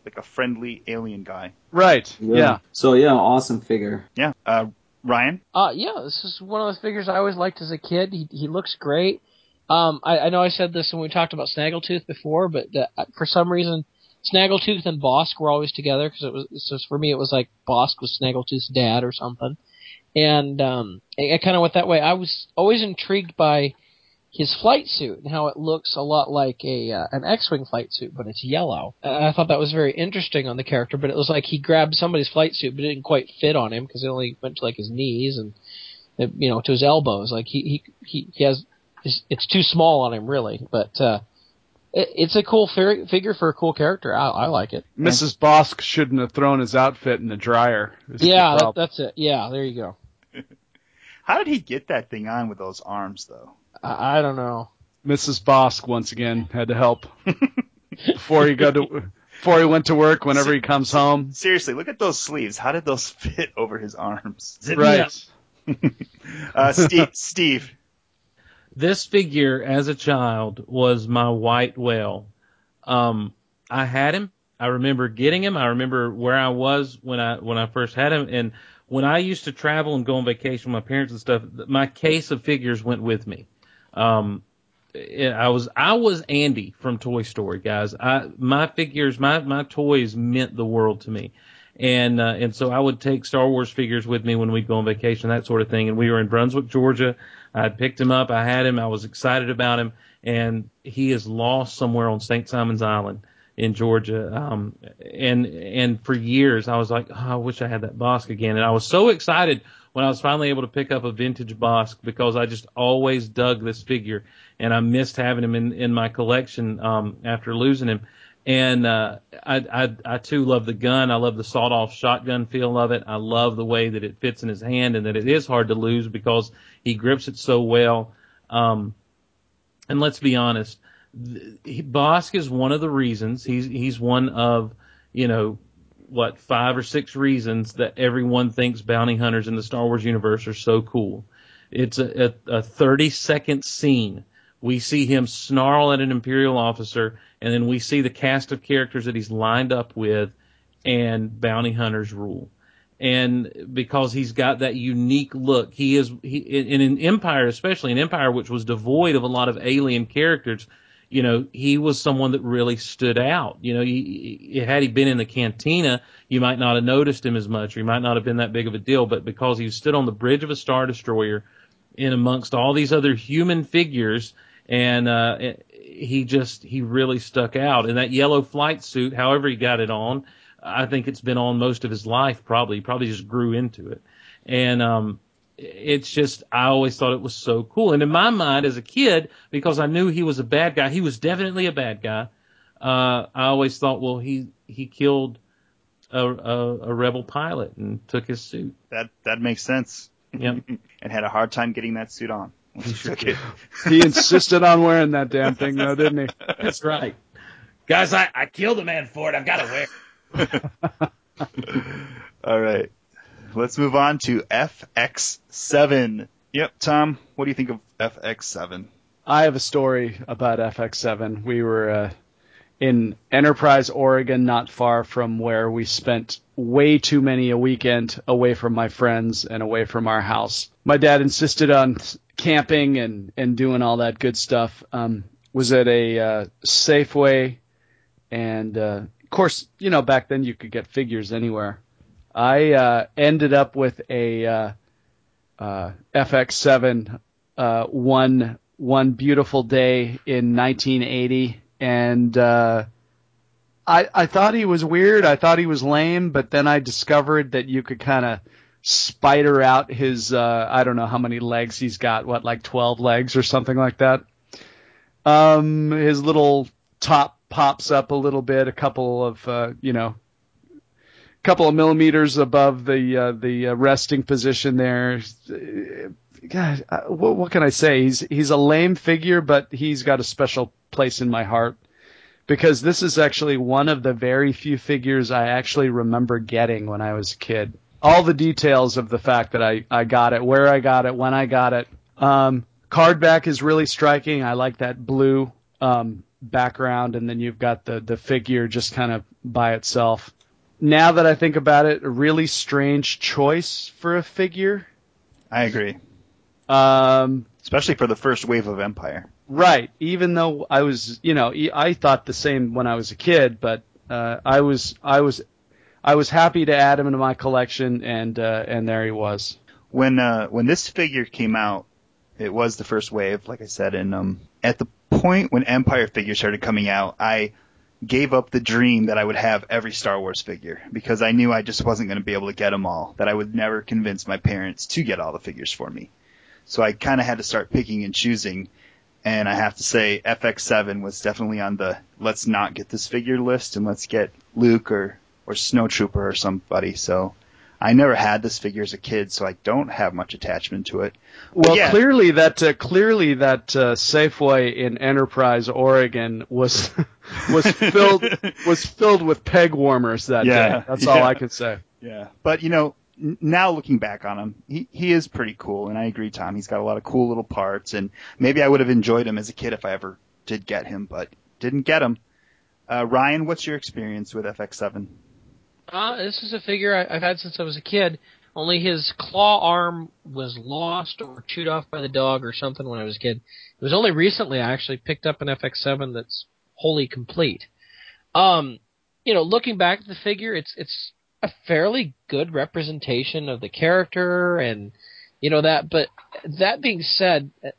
like a friendly alien guy. right. Yeah. So yeah, awesome figure. Yeah. Uh, Ryan. Uh, yeah, this is one of those figures I always liked as a kid. He he looks great. Um, I, I know I said this when we talked about Snaggletooth before, but uh, for some reason, Snaggletooth and Bossk were always together because it was so for me it was like Bossk was Snaggletooth's dad or something, and um, I, I kind of went that way. I was always intrigued by his flight suit and how it looks a lot like a uh, an X-wing flight suit, but it's yellow. And I thought that was very interesting on the character. But it was like he grabbed somebody's flight suit, but it didn't quite fit on him because it only went to like his knees and you know to his elbows. Like he he he, he has it's too small on him really, but. uh it's a cool figure for a cool character. I, I like it. Mrs. Bossk shouldn't have thrown his outfit in the dryer. Yeah, that, that's it. Yeah, there you go. *laughs* How did he get that thing on with those arms, though? I, I don't know. Mrs. Bossk once again had to help before he go to *laughs* before he went to work. Whenever he comes home, seriously, look at those sleeves. How did those *laughs* fit over his arms? right. uh, Steve, Steve, this figure as a child was my white whale. Um, I had him. I remember getting him. I remember where I was when I when I first had him, and when I used to travel and go on vacation with my parents and stuff, my case of figures went with me. Um, I was I was Andy from Toy Story, guys. I my figures, my my toys meant the world to me, and uh, and so I would take Star Wars figures with me when we'd go on vacation, that sort of thing. And we were in Brunswick, Georgia. I picked him up. I had him. I was excited about him, and he is lost somewhere on St. Simon's Island in Georgia. Um, and and for years I was like, oh, I wish I had that Bossk again. And I was so excited when I was finally able to pick up a vintage Bossk because I just always dug this figure, and I missed having him in in my collection um, after losing him. And uh, I, I I too love the gun. I love the sawed-off shotgun feel of it. I love the way that it fits in his hand and that it is hard to lose because he grips it so well. Um, and let's be honest, Bossk is one of the reasons. He's he's one of you know what five or six reasons that everyone thinks bounty hunters in the Star Wars universe are so cool. It's a, a, a 30 second scene. We see him snarl at an Imperial officer, and then we see the cast of characters that he's lined up with, and bounty hunters rule and because he's got that unique look, he is he in an Empire, especially an Empire which was devoid of a lot of alien characters. You know, he was someone that really stood out. You know, he, had he been in the cantina, you might not have noticed him as much, or he might not have been that big of a deal. But because he stood on the bridge of a star destroyer, in amongst all these other human figures, and uh, he just he really stuck out. And that yellow flight suit, however he got it on, I think it's been on most of his life. Probably, probably just grew into it, and um, it's just I always thought it was so cool. And in my mind, as a kid, because I knew he was a bad guy, he was definitely a bad guy. Uh, I always thought, well, he he killed a, a, a rebel pilot and took his suit. That that makes sense. Yep. *laughs* and had a hard time getting that suit on. He, *laughs* sure he insisted on wearing that damn thing, though, didn't he? *laughs* That's right. Guys, I, I killed a man for it. I've got to wear. it. *laughs* All right. Let's move on to FX7. Yep, Tom, what do you think of FX7? I have a story about FX7. We were uh, in Enterprise, Oregon, not far from where we spent way too many a weekend away from my friends and away from our house. My dad insisted on camping and, and doing all that good stuff. Um, was at a uh, Safeway and uh, of course, you know, back then you could get figures anywhere. I uh, ended up with a uh, uh, FX7 uh, one one beautiful day in 1980, and uh, I I thought he was weird. I thought he was lame, but then I discovered that you could kind of spider out his uh, I don't know how many legs he's got. What like 12 legs or something like that. Um, his little top pops up a little bit, a couple of uh, you know, couple of millimeters above the uh, the uh, resting position there. God, uh, what, what can I say? He's he's a lame figure, but he's got a special place in my heart because this is actually one of the very few figures I actually remember getting when I was a kid. All the details of the fact that I, I got it, where I got it, when I got it. Um, card back is really striking. I like that blue um, background, and then you've got the the figure just kind of by itself. Now that I think about it, a really strange choice for a figure. I agree. Um, especially for the first wave of Empire. Right. Even though I was, you know, I thought the same when I was a kid, but uh, I was, I was, I was happy to add him into my collection, and uh, and there he was. When uh, when this figure came out, It was the first wave, like I said, and um, at the point when Empire figures started coming out, I gave up the dream that I would have every Star Wars figure because I knew I just wasn't going to be able to get them all. That I would never convince my parents to get all the figures for me. So I kind of had to start picking and choosing. And I have to say, FX7 was definitely on the let's not get this figure list and let's get Luke or or Snowtrooper or somebody. So I never had this figure as a kid, so I don't have much attachment to it. Well, yeah, clearly that uh, clearly that uh, Safeway in Enterprise, Oregon, was *laughs* was filled was filled with peg warmers that Yeah, day. That's all yeah. I could say. Yeah, but you know, now looking back on him, he he is pretty cool, and I agree, Tom. He's got a lot of cool little parts, and maybe I would have enjoyed him as a kid if I ever did get him, but didn't get him. Uh, Ryan, what's your experience with FX7? Uh, this is a figure I, I've had since I was a kid. Only his claw arm was lost or chewed off by the dog or something when I was a kid. It was only recently I actually picked up an FX7 that's wholly complete. Um, you know, looking back at the figure, it's it's a fairly good representation of the character and you know that. But that being said, uh,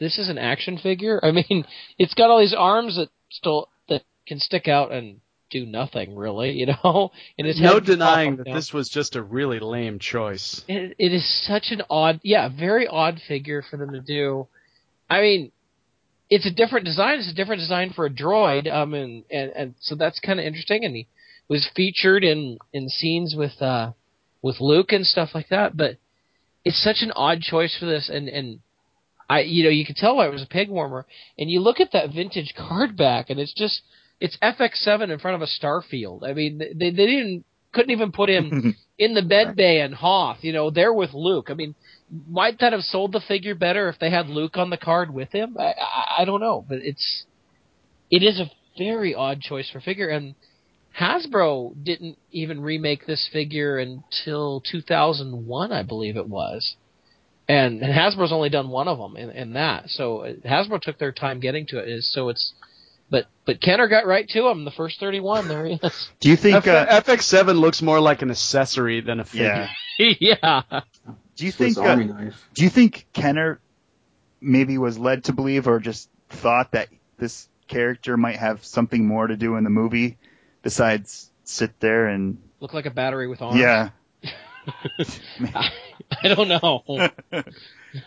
this is an action figure. *laughs* I mean, it's got all these arms that still that can stick out and do nothing really, *laughs* you know. And his No head can pop denying that this was just a really lame choice. It, it is such an odd, yeah, very odd figure for them to do. I mean, it's a different design. It's a different design for a droid. Um, and and, and so that's kind of interesting. And he was featured in in scenes with uh with Luke and stuff like that. But it's such an odd choice for this. And and I, you know, you could tell why it was a peg warmer. And you look at that vintage card back, and it's just it's FX7 in front of a Starfield. I mean, they they didn't couldn't even put him *laughs* in the bed bay and Hoth, you know, there with Luke. I mean, might that have sold the figure better if they had Luke on the card with him? I, I, I don't know, but it's it is a very odd choice for figure, and Hasbro didn't even remake this figure until 2001, I believe it was. And, and Hasbro's only done one of them in, in that, so uh, Hasbro took their time getting to it. Is so it's, but but Kenner got right to him. The first 31, there he is. Do you think? F- Uh, FX7 looks more like an accessory than a figure. yeah. *laughs* yeah. Do you Swiss think? Uh, knife. do you think Kenner maybe was led to believe, or just thought that this character might have something more to do in the movie besides sit there and Look like a battery with arms. yeah? I, *laughs* I don't know. *laughs*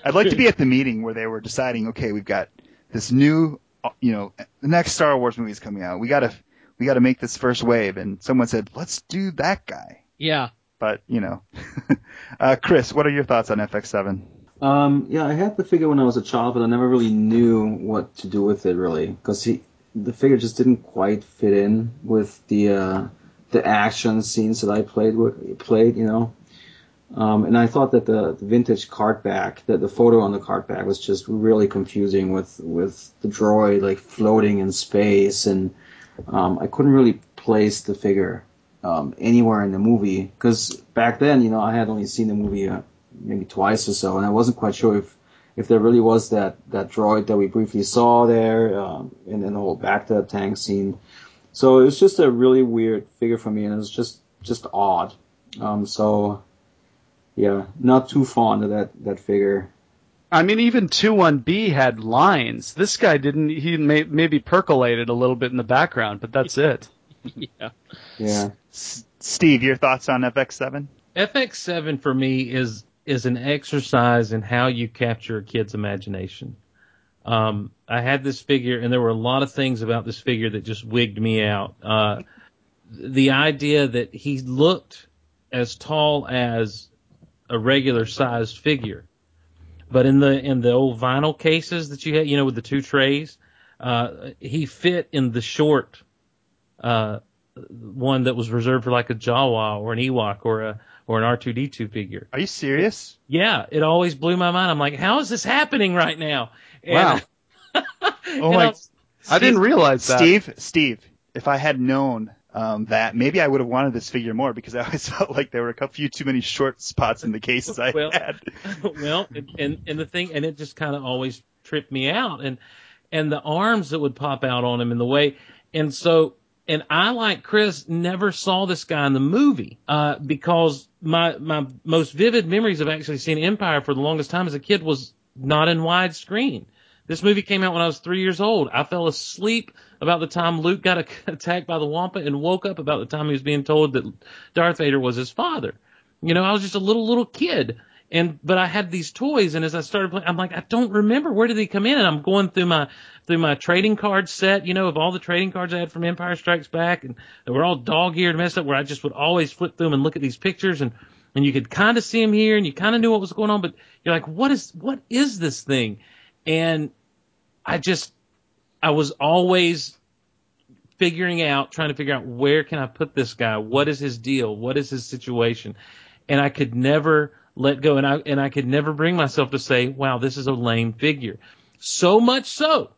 I'd like to be at the meeting where they were deciding, okay, we've got this new, you know, the next Star Wars movie is coming out. We gotta, we gotta make this first wave. And someone said, let's do that guy. yeah. But, you know, *laughs* uh, Chris, what are your thoughts on FX7? Um, yeah, I had the figure when I was a child, but I never really knew what to do with it really, because he, the figure just didn't quite fit in with the uh, the action scenes that I played with, played, you know. Um, and I thought that the, the vintage cart back, that the photo on the cart back was just really confusing with with the droid like floating in space, and um, I couldn't really place the figure um, anywhere in the movie because back then, you know, I had only seen the movie uh, maybe twice or so, and I wasn't quite sure if if there really was that that droid that we briefly saw there, um, then the whole bacta tank scene. So it was just a really weird figure for me, and it was just just odd. Um, so yeah, not too fond of that that figure. I mean, even 2-1B had lines. This guy didn't. He may, maybe percolated a little bit in the background, but that's *laughs* it. Yeah. Yeah. S- Steve, your thoughts on FX7? FX7 for me is is an exercise in how you capture a kid's imagination. Um, I had this figure, and there were a lot of things about this figure that just wigged me out. Uh, the idea that he looked as tall as a regular sized figure, but in the in the old vinyl cases that you had, you know, with the two trays, uh, he fit in the short uh, one that was reserved for like a Jawa or an Ewok or a or an R2D2 figure. Are you serious? Yeah, it always blew my mind. I'm like, how is this happening right now? And- Wow. *laughs* Oh my! I'm- I didn't realize that. Steve, Steve, if I had known um, that, maybe I would have wanted this figure more because I always *laughs* felt like there were a few too many short spots in the cases I Well, had. *laughs* well, and, and the thing, and it just kind of always tripped me out, and and the arms that would pop out on him, in the way, and so, and I like Chris never saw this guy in the movie, uh, because my my most vivid memories of actually seeing Empire for the longest time as a kid was not in widescreen. This movie came out when I was three years old. I fell asleep about the time Luke got *laughs* attacked by the Wampa and woke up about the time he was being told that Darth Vader was his father. You know, I was just a little little kid, and but I had these toys, and as I started playing, I'm like, I don't remember where did they come in. And I'm going through my through my trading card set, you know, of all the trading cards I had from Empire Strikes Back, and they were all dog eared, messed up. Where I just would always flip through them and look at these pictures, and and you could kind of see them here, and you kind of knew what was going on, but you're like, what is what is this thing? And I just I was always figuring out, trying to figure out where can I put this guy? What is his deal? What is his situation? And I could never let go, and I and I could never bring myself to say, "Wow, this is a lame figure." So much so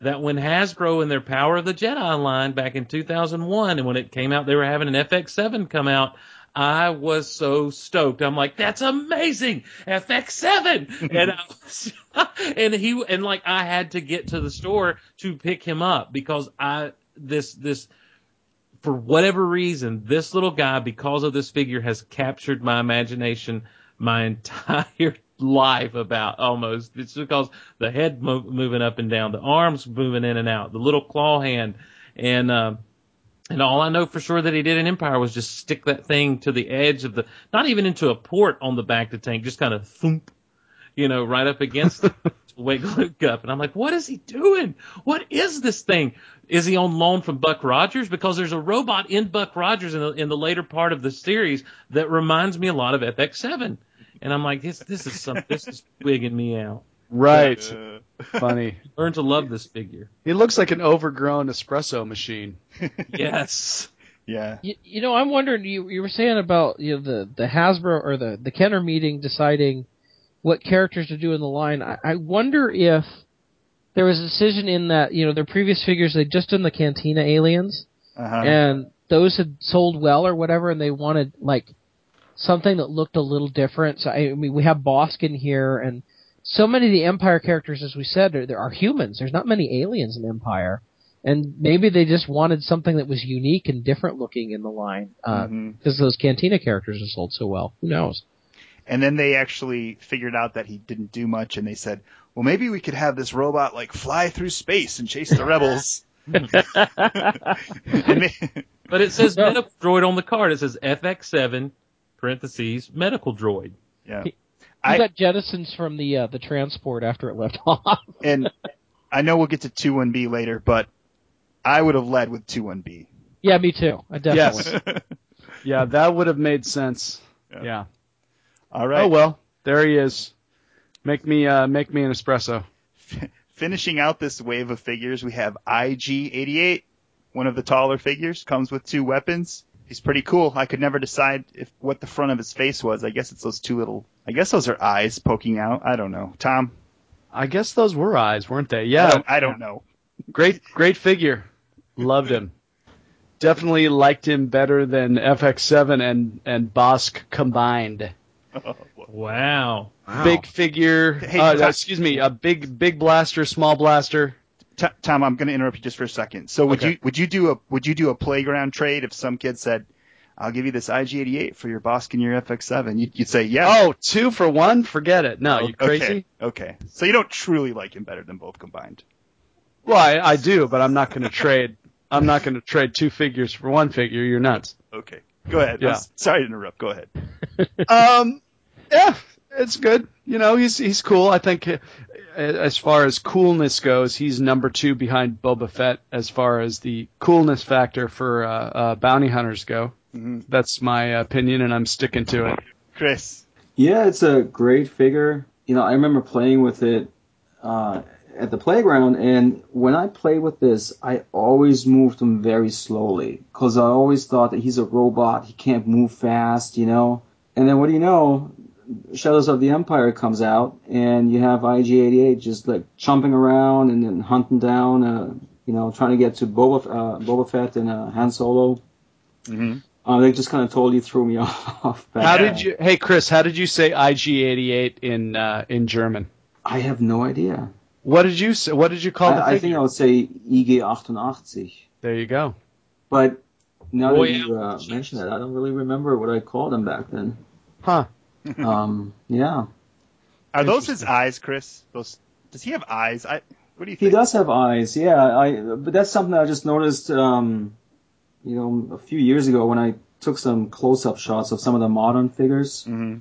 that when Hasbro in their Power of the Jedi line back in 2001, and when it came out, they were having an FX7 come out. I was so stoked. I'm like, that's amazing, FX7, *laughs* and I was, *laughs* and he and like I had to get to the store to pick him up because I this this for whatever reason this little guy because of this figure has captured my imagination my entire *laughs* life about almost it's because the head mo- moving up and down the arms moving in and out the little claw hand and um and all I know for sure that he did in Empire was just stick that thing to the edge of the, not even into a port on the back of the tank, just kind of thump, you know, right up against the wake Luke up. And I'm like, what is he doing? What is this thing? Is he on loan from Buck Rogers? Because there's a robot in Buck Rogers in the, in the later part of the series that reminds me a lot of FX7. And I'm like, this, this is some, this is wigging me out. Right. *laughs* Funny. Learn to love this figure. He looks like an overgrown espresso machine. *laughs* Yes. Yeah. You, you know, I'm wondering. You you were saying about you know the the Hasbro or the the Kenner meeting deciding what characters to do in the line. I, I wonder if there was a decision in that you know their previous figures they'd just done the Cantina aliens Uh-huh. and those had sold well or whatever, and they wanted like something that looked a little different. So I mean, we have Bossk in here, and so many of the Empire characters, as we said, are, there are humans. There's not many aliens in Empire, and maybe they just wanted something that was unique and different looking in the line because Mhm. those Cantina characters have sold so well. Who knows? And then they actually figured out that he didn't do much, and they said, "Well, maybe we could have this robot like fly through space and chase the rebels." *laughs* they, *laughs* But it says *laughs* medical droid on the card. It says FX7 parentheses medical droid. yeah, He I- got jettisons from the uh, the transport after it left *laughs* off. and I know we'll get to two one B later, but I would have led with two one B. yeah, me too. I definitely. Yes. *laughs* Yeah, that would have made sense. Yeah. Yeah. All right. Oh well, there he is. Make me uh make me an espresso. *laughs* Finishing out this wave of figures, we have IG88, one of the taller figures, comes with two weapons. He's pretty cool. I could never decide if what the front of his face was. I guess it's those two little. I guess those are eyes poking out. I don't know. Tom. I guess those were eyes, weren't they? I Yeah. don't, I don't know. Great great figure. Loved him. Definitely liked him better than FX7 and and Bossk combined. *laughs* Wow. Big figure. Hey, uh, excuse me, a big big blaster, small blaster. T- Tom, I'm going to interrupt you just for a second. So would Okay. you would you do a would you do a playground trade if some kid said, "I'll give you this IG88 for your Bossk and your FX7"? You'd, you'd say, "Yeah." Oh, two for one? Forget it. No, you crazy? Okay. Okay. So you don't truly like him better than both combined. Well, I, I do, but I'm not going to trade. I'm not going to trade two figures for one figure. You're nuts. Okay. Go ahead. I'm Yeah. sorry to interrupt. Go ahead. *laughs* Um, yeah, it's good. You know, he's he's cool. I think uh, as far as coolness goes, he's number two behind Boba Fett as far as the coolness factor for uh, uh, bounty hunters go. Mhm. That's my opinion, and I'm sticking to it. Chris. Yeah, it's a great figure. You know, I remember playing with it uh, at the playground, and when I played with this, I always moved him very slowly because I always thought that he's a robot. He can't move fast, you know. And then what do you know? Shadows of the Empire comes out, and you have IG-88 just like jumping around and then hunting down, uh, you know, trying to get to Boba, uh, Boba Fett and uh, Han Solo. Mm-hmm. Uh, they just kind of totally threw me *laughs* off. back How did you? Hey, Chris, how did you say IG88 in uh, in German? I have no idea. What did you say? What did you call the I, think? I would say IG88. There you go. But now Royale. that you uh, mention it, I don't really remember what I called him back then. Huh? Um, yeah. Are those his eyes, Chris? Those does he have eyes? I what do you think? He does have eyes, yeah. I but that's something I just noticed, um, you know, a few years ago when I took some close-up shots of some of the modern figures. hmm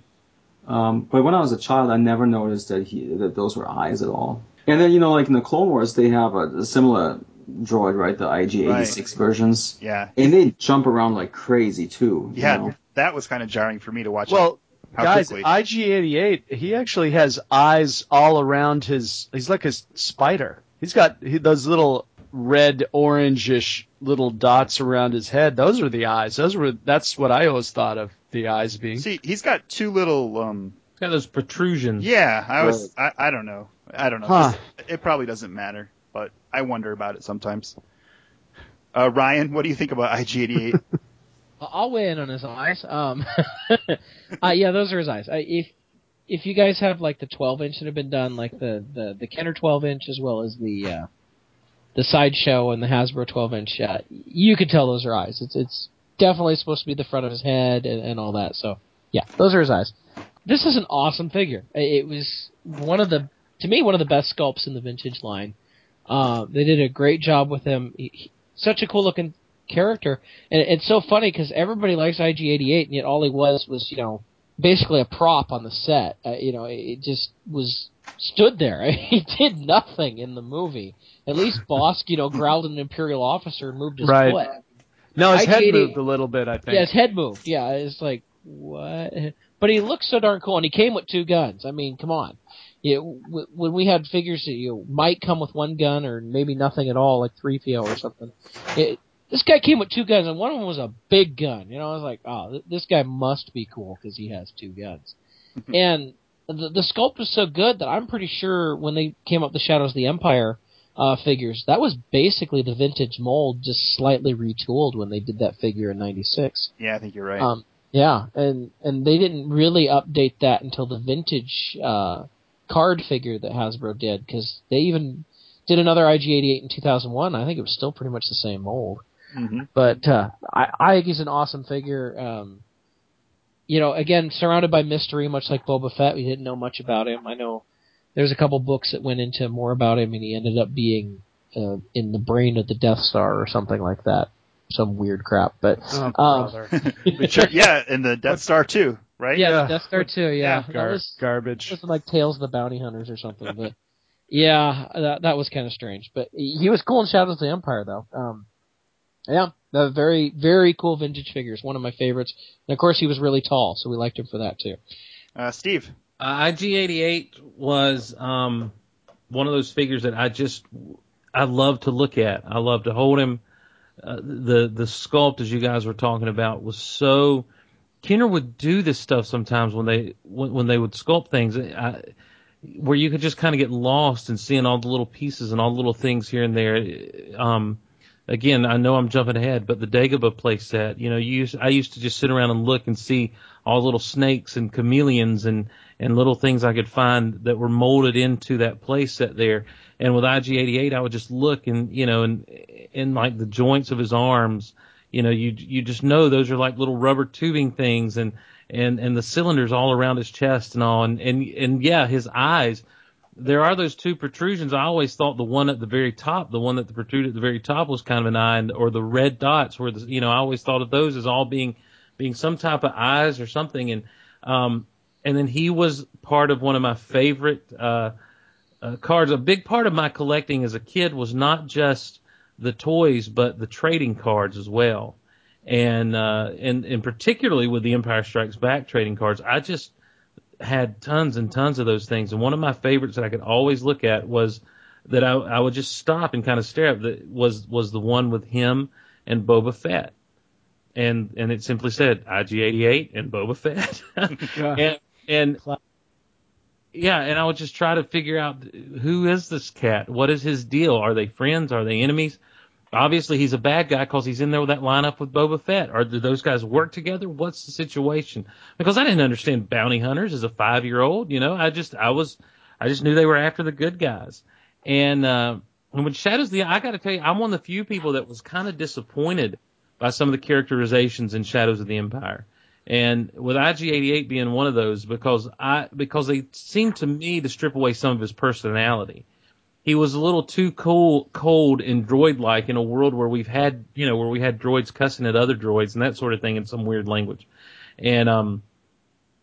Um, but when I was a child, I never noticed that he that those were eyes at all. And then you know, like in the Clone Wars, they have a, a similar droid, right? The IG-86 versions, Yeah. and they jump around like crazy too. you Yeah, know? that was kind of jarring for me to watch. Well, how guys, quickly. IG88, he actually has eyes all around his. He's like a spider. He's got he, those little red, orangish little dots around his head. Those are the eyes. Those were. That's what I always thought of the eyes being. See, he's got two little. um It's got those protrusions. Yeah, I was. I, I don't know. I don't know. Huh. It probably doesn't matter, but I wonder about it sometimes. Uh, Ryan, what do you think about IG88? *laughs* I'll weigh in on his eyes. Um, *laughs* uh, yeah, those are his eyes. If if you guys have like the 12 inch that have been done, like the the the Kenner 12 inch as well as the uh, the sideshow and the Hasbro 12 inch, uh, you could tell those are eyes. It's it's definitely supposed to be the front of his head and, and all that. So yeah, those are his eyes. This is an awesome figure. It was one of the to me one of the best sculpts in the vintage line. Uh, they did a great job with him. He, he, such a cool looking character, and it's so funny because everybody likes IG88, and yet all he was was you know basically a prop on the set. Uh, you know, it just was stood there. *laughs* he did nothing in the movie. At least Bossk, you know, growled at an Imperial officer and moved his Right. foot. no, his head IG88 moved a little bit. I think. Yeah, his head moved. Yeah, it's like what? But he looked so darn cool, and he came with two guns. I mean, come on. You know, w- when we had figures that you know, might come with one gun or maybe nothing at all, like three PO or something. It, this guy came with two guns, and one of them was a big gun. You know, I was like, oh, th- this guy must be cool because he has two guns. *laughs* and the, the sculpt was so good that I'm pretty sure when they came up the Shadows of the Empire uh, figures, that was basically the vintage mold, just slightly retooled when they did that figure in '96. yeah, I think you're right. Um, yeah, and and they didn't really update that until the vintage uh, card figure that Hasbro did, because they even did another IG88 in 2001. I think it was still pretty much the same mold. Hmm But uh, I, I think he's an awesome figure. Um, you know, again, surrounded by mystery, much like Boba Fett. We didn't know much about him. I know there's a couple books that went into more about him, and he ended up being uh, in the brain of the Death Star or something like that. Some weird crap, but Oh, um, brother. *laughs* yeah, and the Death Star too, right? yeah, Yeah. Death Star too. Yeah, that Gar- was garbage. was like Tales of the Bounty Hunters or something. But yeah, that that was kind of strange. But he was cool in Shadows of the Empire though. Um, yeah, the very very cool vintage figures. One of my favorites. And of course, he was really tall, so we liked him for that too. Uh, Steve. Uh, IG88 was um, one of those figures that I just I love to look at. I love to hold him. Uh, the the sculpt, as you guys were talking about, was so. Kenner would do this stuff sometimes when they when, when they would sculpt things, I, where you could just kind of get lost in seeing all the little pieces and all the little things here and there. Um, again, I know I'm jumping ahead, but the Dagobah playset, you know, you used, I used to just sit around and look and see all the little snakes and chameleons and, and little things I could find that were molded into that playset there. And with IG88, I would just look and, you know, and, in like the joints of his arms, you know, you, you just know those are like little rubber tubing things and, and, and the cylinders all around his chest and all. And, and, and yeah, his eyes, there are those two protrusions. I always thought the one at the very top, the one that protruded at the very top was kind of an eye, or the red dots were the, you know, I always thought of those as all being, being some type of eyes or something. And, um, and then he was part of one of my favorite, uh, uh, cards. A big part of my collecting as a kid was not just the toys, but the trading cards as well. And, uh, and, and particularly with the Empire Strikes Back trading cards, I just, had tons and tons of those things. And one of my favorites that I could always look at was that I, I would just stop and kind of stare at that was was the one with him and Boba Fett. And and it simply said IG88 and Boba Fett. *laughs* and and yeah, and I would just try to figure out who is this cat? What is his deal? Are they friends? Are they enemies? Obviously, he's a bad guy because he's in there with that lineup with Boba Fett. Or do those guys work together? What's the situation? Because I didn't understand bounty hunters as a five year old. You know, I just I was I just knew they were after the good guys. And uh, and when Shadows of the I got to tell you, I'm one of the few people that was kind of disappointed by some of the characterizations in Shadows of the Empire. And with IG88 being one of those, because I because they seemed to me to strip away some of his personality. He was a little too cold, cold and droid-like in a world where we've had, you know, where we had droids cussing at other droids and that sort of thing in some weird language. And um,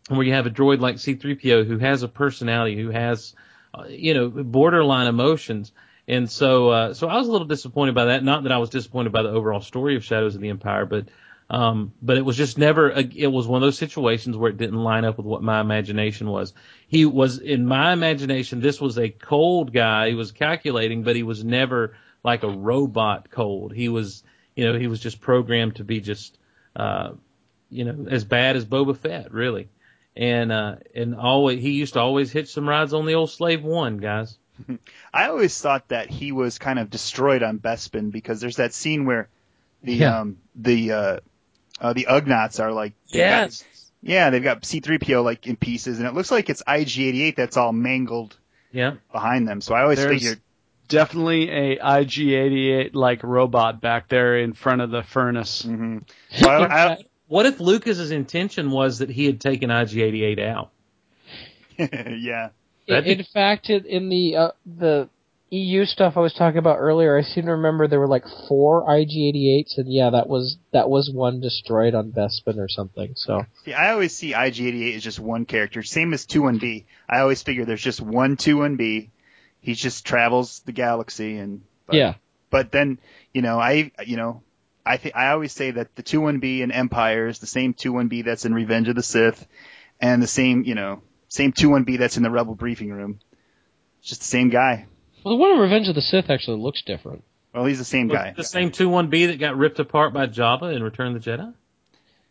where you have a droid like C3PO who has a personality, who has, uh, you know, borderline emotions. And so, uh, so I was a little disappointed by that. Not that I was disappointed by the overall story of Shadows of the Empire, but, um, but it was just never, a, it was one of those situations where it didn't line up with what my imagination was. He was, in my imagination, this was a cold guy. He was calculating, but he was never like a robot cold. He was, you know, he was just programmed to be just, uh, you know, as bad as Boba Fett, really and uh and always he used to always hitch some rides on the old Slave One, guys. *laughs* I always thought that he was kind of destroyed on Bespin because there's that scene where the Yeah. um the uh, uh the Ugnaughts are like they've got- Yes. yeah they've got C3PO like in pieces and it looks like it's IG88 that's all mangled Yeah. behind them. So I always There's figured definitely a IG88 like robot back there in front of the furnace. hmm *laughs* so I, I, What if Lucas's intention was that he had taken IG88 out? *laughs* yeah In, in fact, in, in the uh, the EU stuff I was talking about earlier, I seem to remember there were like four IG88s, and yeah, that was that was one destroyed on Bespin or something. So See, I always see IG88 as just one character, same as 2-1-B. I always figure there's just one 2-1-B. He just travels the galaxy and but, yeah, But then, you know, I you know, I think I always say that the 2-1-B in Empire is the same 2-1-B that's in Revenge of the Sith and the same, you know, same 2-1-B that's in the Rebel briefing room. It's just the same guy. Well, the one in Revenge of the Sith actually looks different. Well, he's the same Was guy. The same 2-1-B that got ripped apart by Jabba in Return of the Jedi?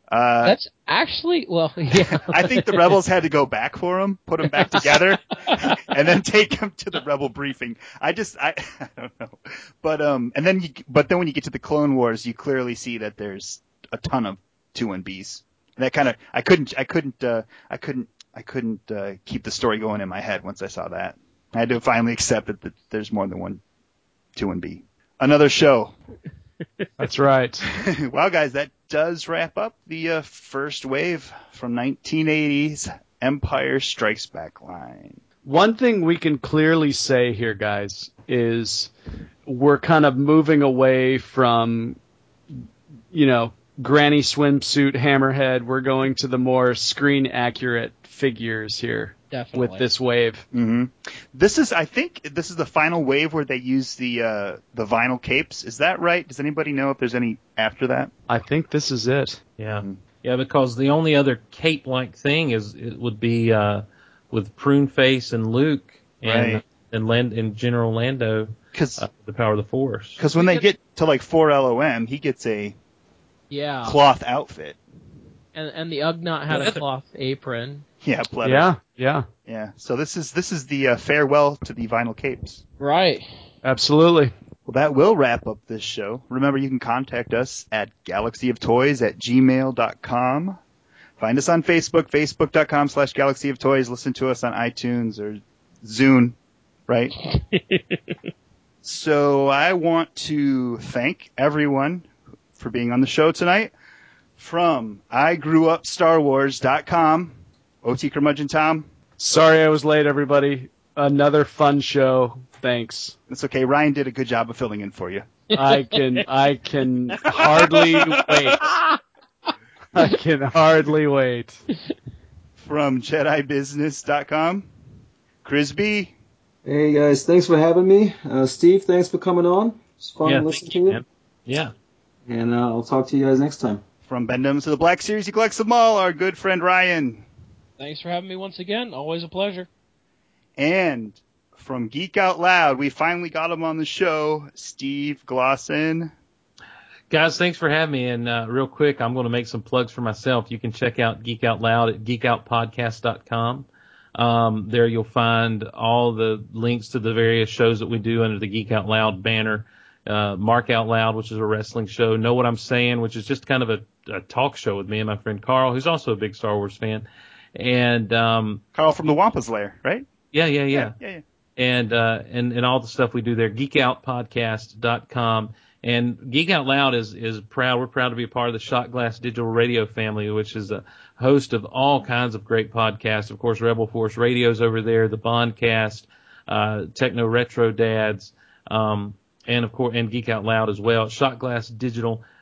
Uh, That's actually well, *laughs* yeah. I think the rebels had to go back for him, put him back together, *laughs* and then take him to the rebel briefing. I just, I, *laughs* I don't know, but um, and then you, but then when you get to the Clone Wars, you clearly see that there's a ton of two and Bs. And that kind of, I couldn't, I couldn't, uh, I couldn't, I couldn't uh, keep the story going in my head once I saw that. I had to finally accept that, that there's more than one two and B. Another show. *laughs* That's right. *laughs* well, guys, that does wrap up the uh, first wave from 1980's Empire Strikes Back line. One thing we can clearly say here, guys, is we're kind of moving away from, you know, granny swimsuit hammerhead. We're going to the more screen accurate figures here Definitely. with this wave. hmm This is, I think, this is the final wave where they use the uh, the vinyl capes. Is that right? Does anybody know if there's any after that? I think this is it. Yeah. Mhm. Yeah, because the only other cape-like thing is it would be uh, with Prune Face and Luke and Right. and Land and General Lando, Because uh, the power of the Force. Because when they get to like four LOM, he gets a yeah, cloth outfit. and and the Ugnaught had a cloth apron. *laughs* Yeah, pleather. Yeah, yeah, yeah. So this is this is the uh, farewell to the vinyl capes. Right. absolutely. Well, that will wrap up this show. Remember, you can contact us at galaxyoftoys at gmail.com. Find us on Facebook, facebook.com slash galaxyoftoys. Listen to us on iTunes or Zune, right? *laughs* so I want to thank everyone for being on the show tonight. From igrewupstarwars.com, OT Curmudgeon Tom. Sorry I was late, everybody. Another fun show. Thanks. It's okay. Ryan did a good job of filling in for you. I can I can hardly wait. *laughs* I can hardly wait. From JediBusiness.com, Chris B. Hey guys, thanks for having me. Uh, Steve, thanks for coming on. It's fun yeah, to listen to you, you. man. Yeah. And uh, I'll talk to you guys next time. From Bend-Ems to the Black Series, he collects them all. Our good friend Ryan. Thanks for having me once again. Always a pleasure. And from Geek Out Loud, we finally got him on the show, Steve Glosson. Guys, thanks for having me. And uh, real quick, I'm going to make some plugs for myself. You can check out Geek Out Loud at geekoutpodcast.com. Um, there you'll find all the links to the various shows that we do under the Geek Out Loud banner. Uh, Mark Out Loud, which is a wrestling show. Know What I'm Saying, which is just kind of a, a talk show with me and my friend Carl, who's also a big Star Wars fan. And um, Carl from the Wampa's Lair, right? yeah, yeah, yeah Yeah, yeah. and uh, and and all the stuff we do there. Geekoutpodcast.com. And Geek Out Loud is is proud. We're proud to be a part of the Shot Glass Digital Radio family, which is a host of all kinds of great podcasts. Of course, Rebel Force Radio's over there, the Bondcast, uh, Techno Retro Dads, um, and of course, and Geek Out Loud as well.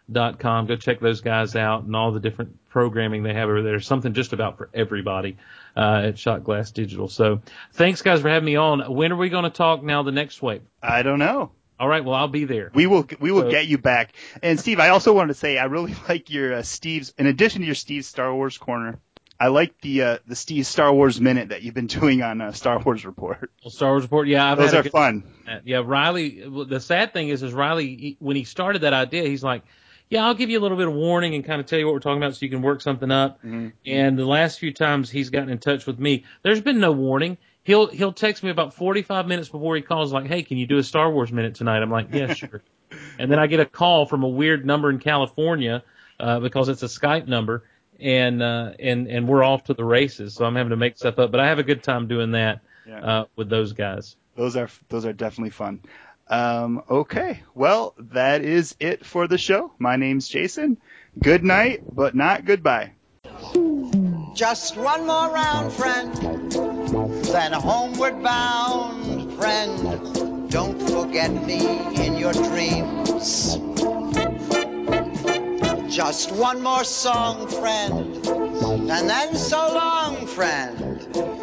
ShotGlassDigital.com. Go check those guys out and all the different programming they have over there. Something just about for everybody uh, at Shot Glass Digital. So, thanks guys for having me on. When are we going to talk now? The next week? I don't know. All right, well I'll be there. We will we will So- get you back. And Steve, I also wanted to say I really *laughs* like your uh, Steve's. In addition to your Steve's Star Wars corner, I like the uh, the Steve Star Wars minute that you've been *laughs* doing on uh, Star Wars Report. Well, Star Wars Report. Yeah, I've Those had are good- fun. Yeah, Riley. The sad thing is, is Riley he, when he started that idea, he's like, "Yeah, I'll give you a little bit of warning and kind of tell you what we're talking about, so you can work something up." And the last few times he's gotten in touch with me, there's been no warning. He'll he'll text me about 45 minutes before he calls, like, "Hey, can you do a Star Wars minute tonight?" I'm like, "Yeah, sure." *laughs* and then I get a call from a weird number in California uh, because it's a Skype number, and uh, and and we're off to the races. So I'm having to make stuff up, but I have a good time doing that Yeah. uh, with those guys. Those are those are definitely fun. Um, okay, well that is it for the show. My name's Jason. Good night, but not goodbye. Just one more round, friend, then homeward bound, friend. Don't forget me in your dreams. Just one more song, friend, and then so long, friend.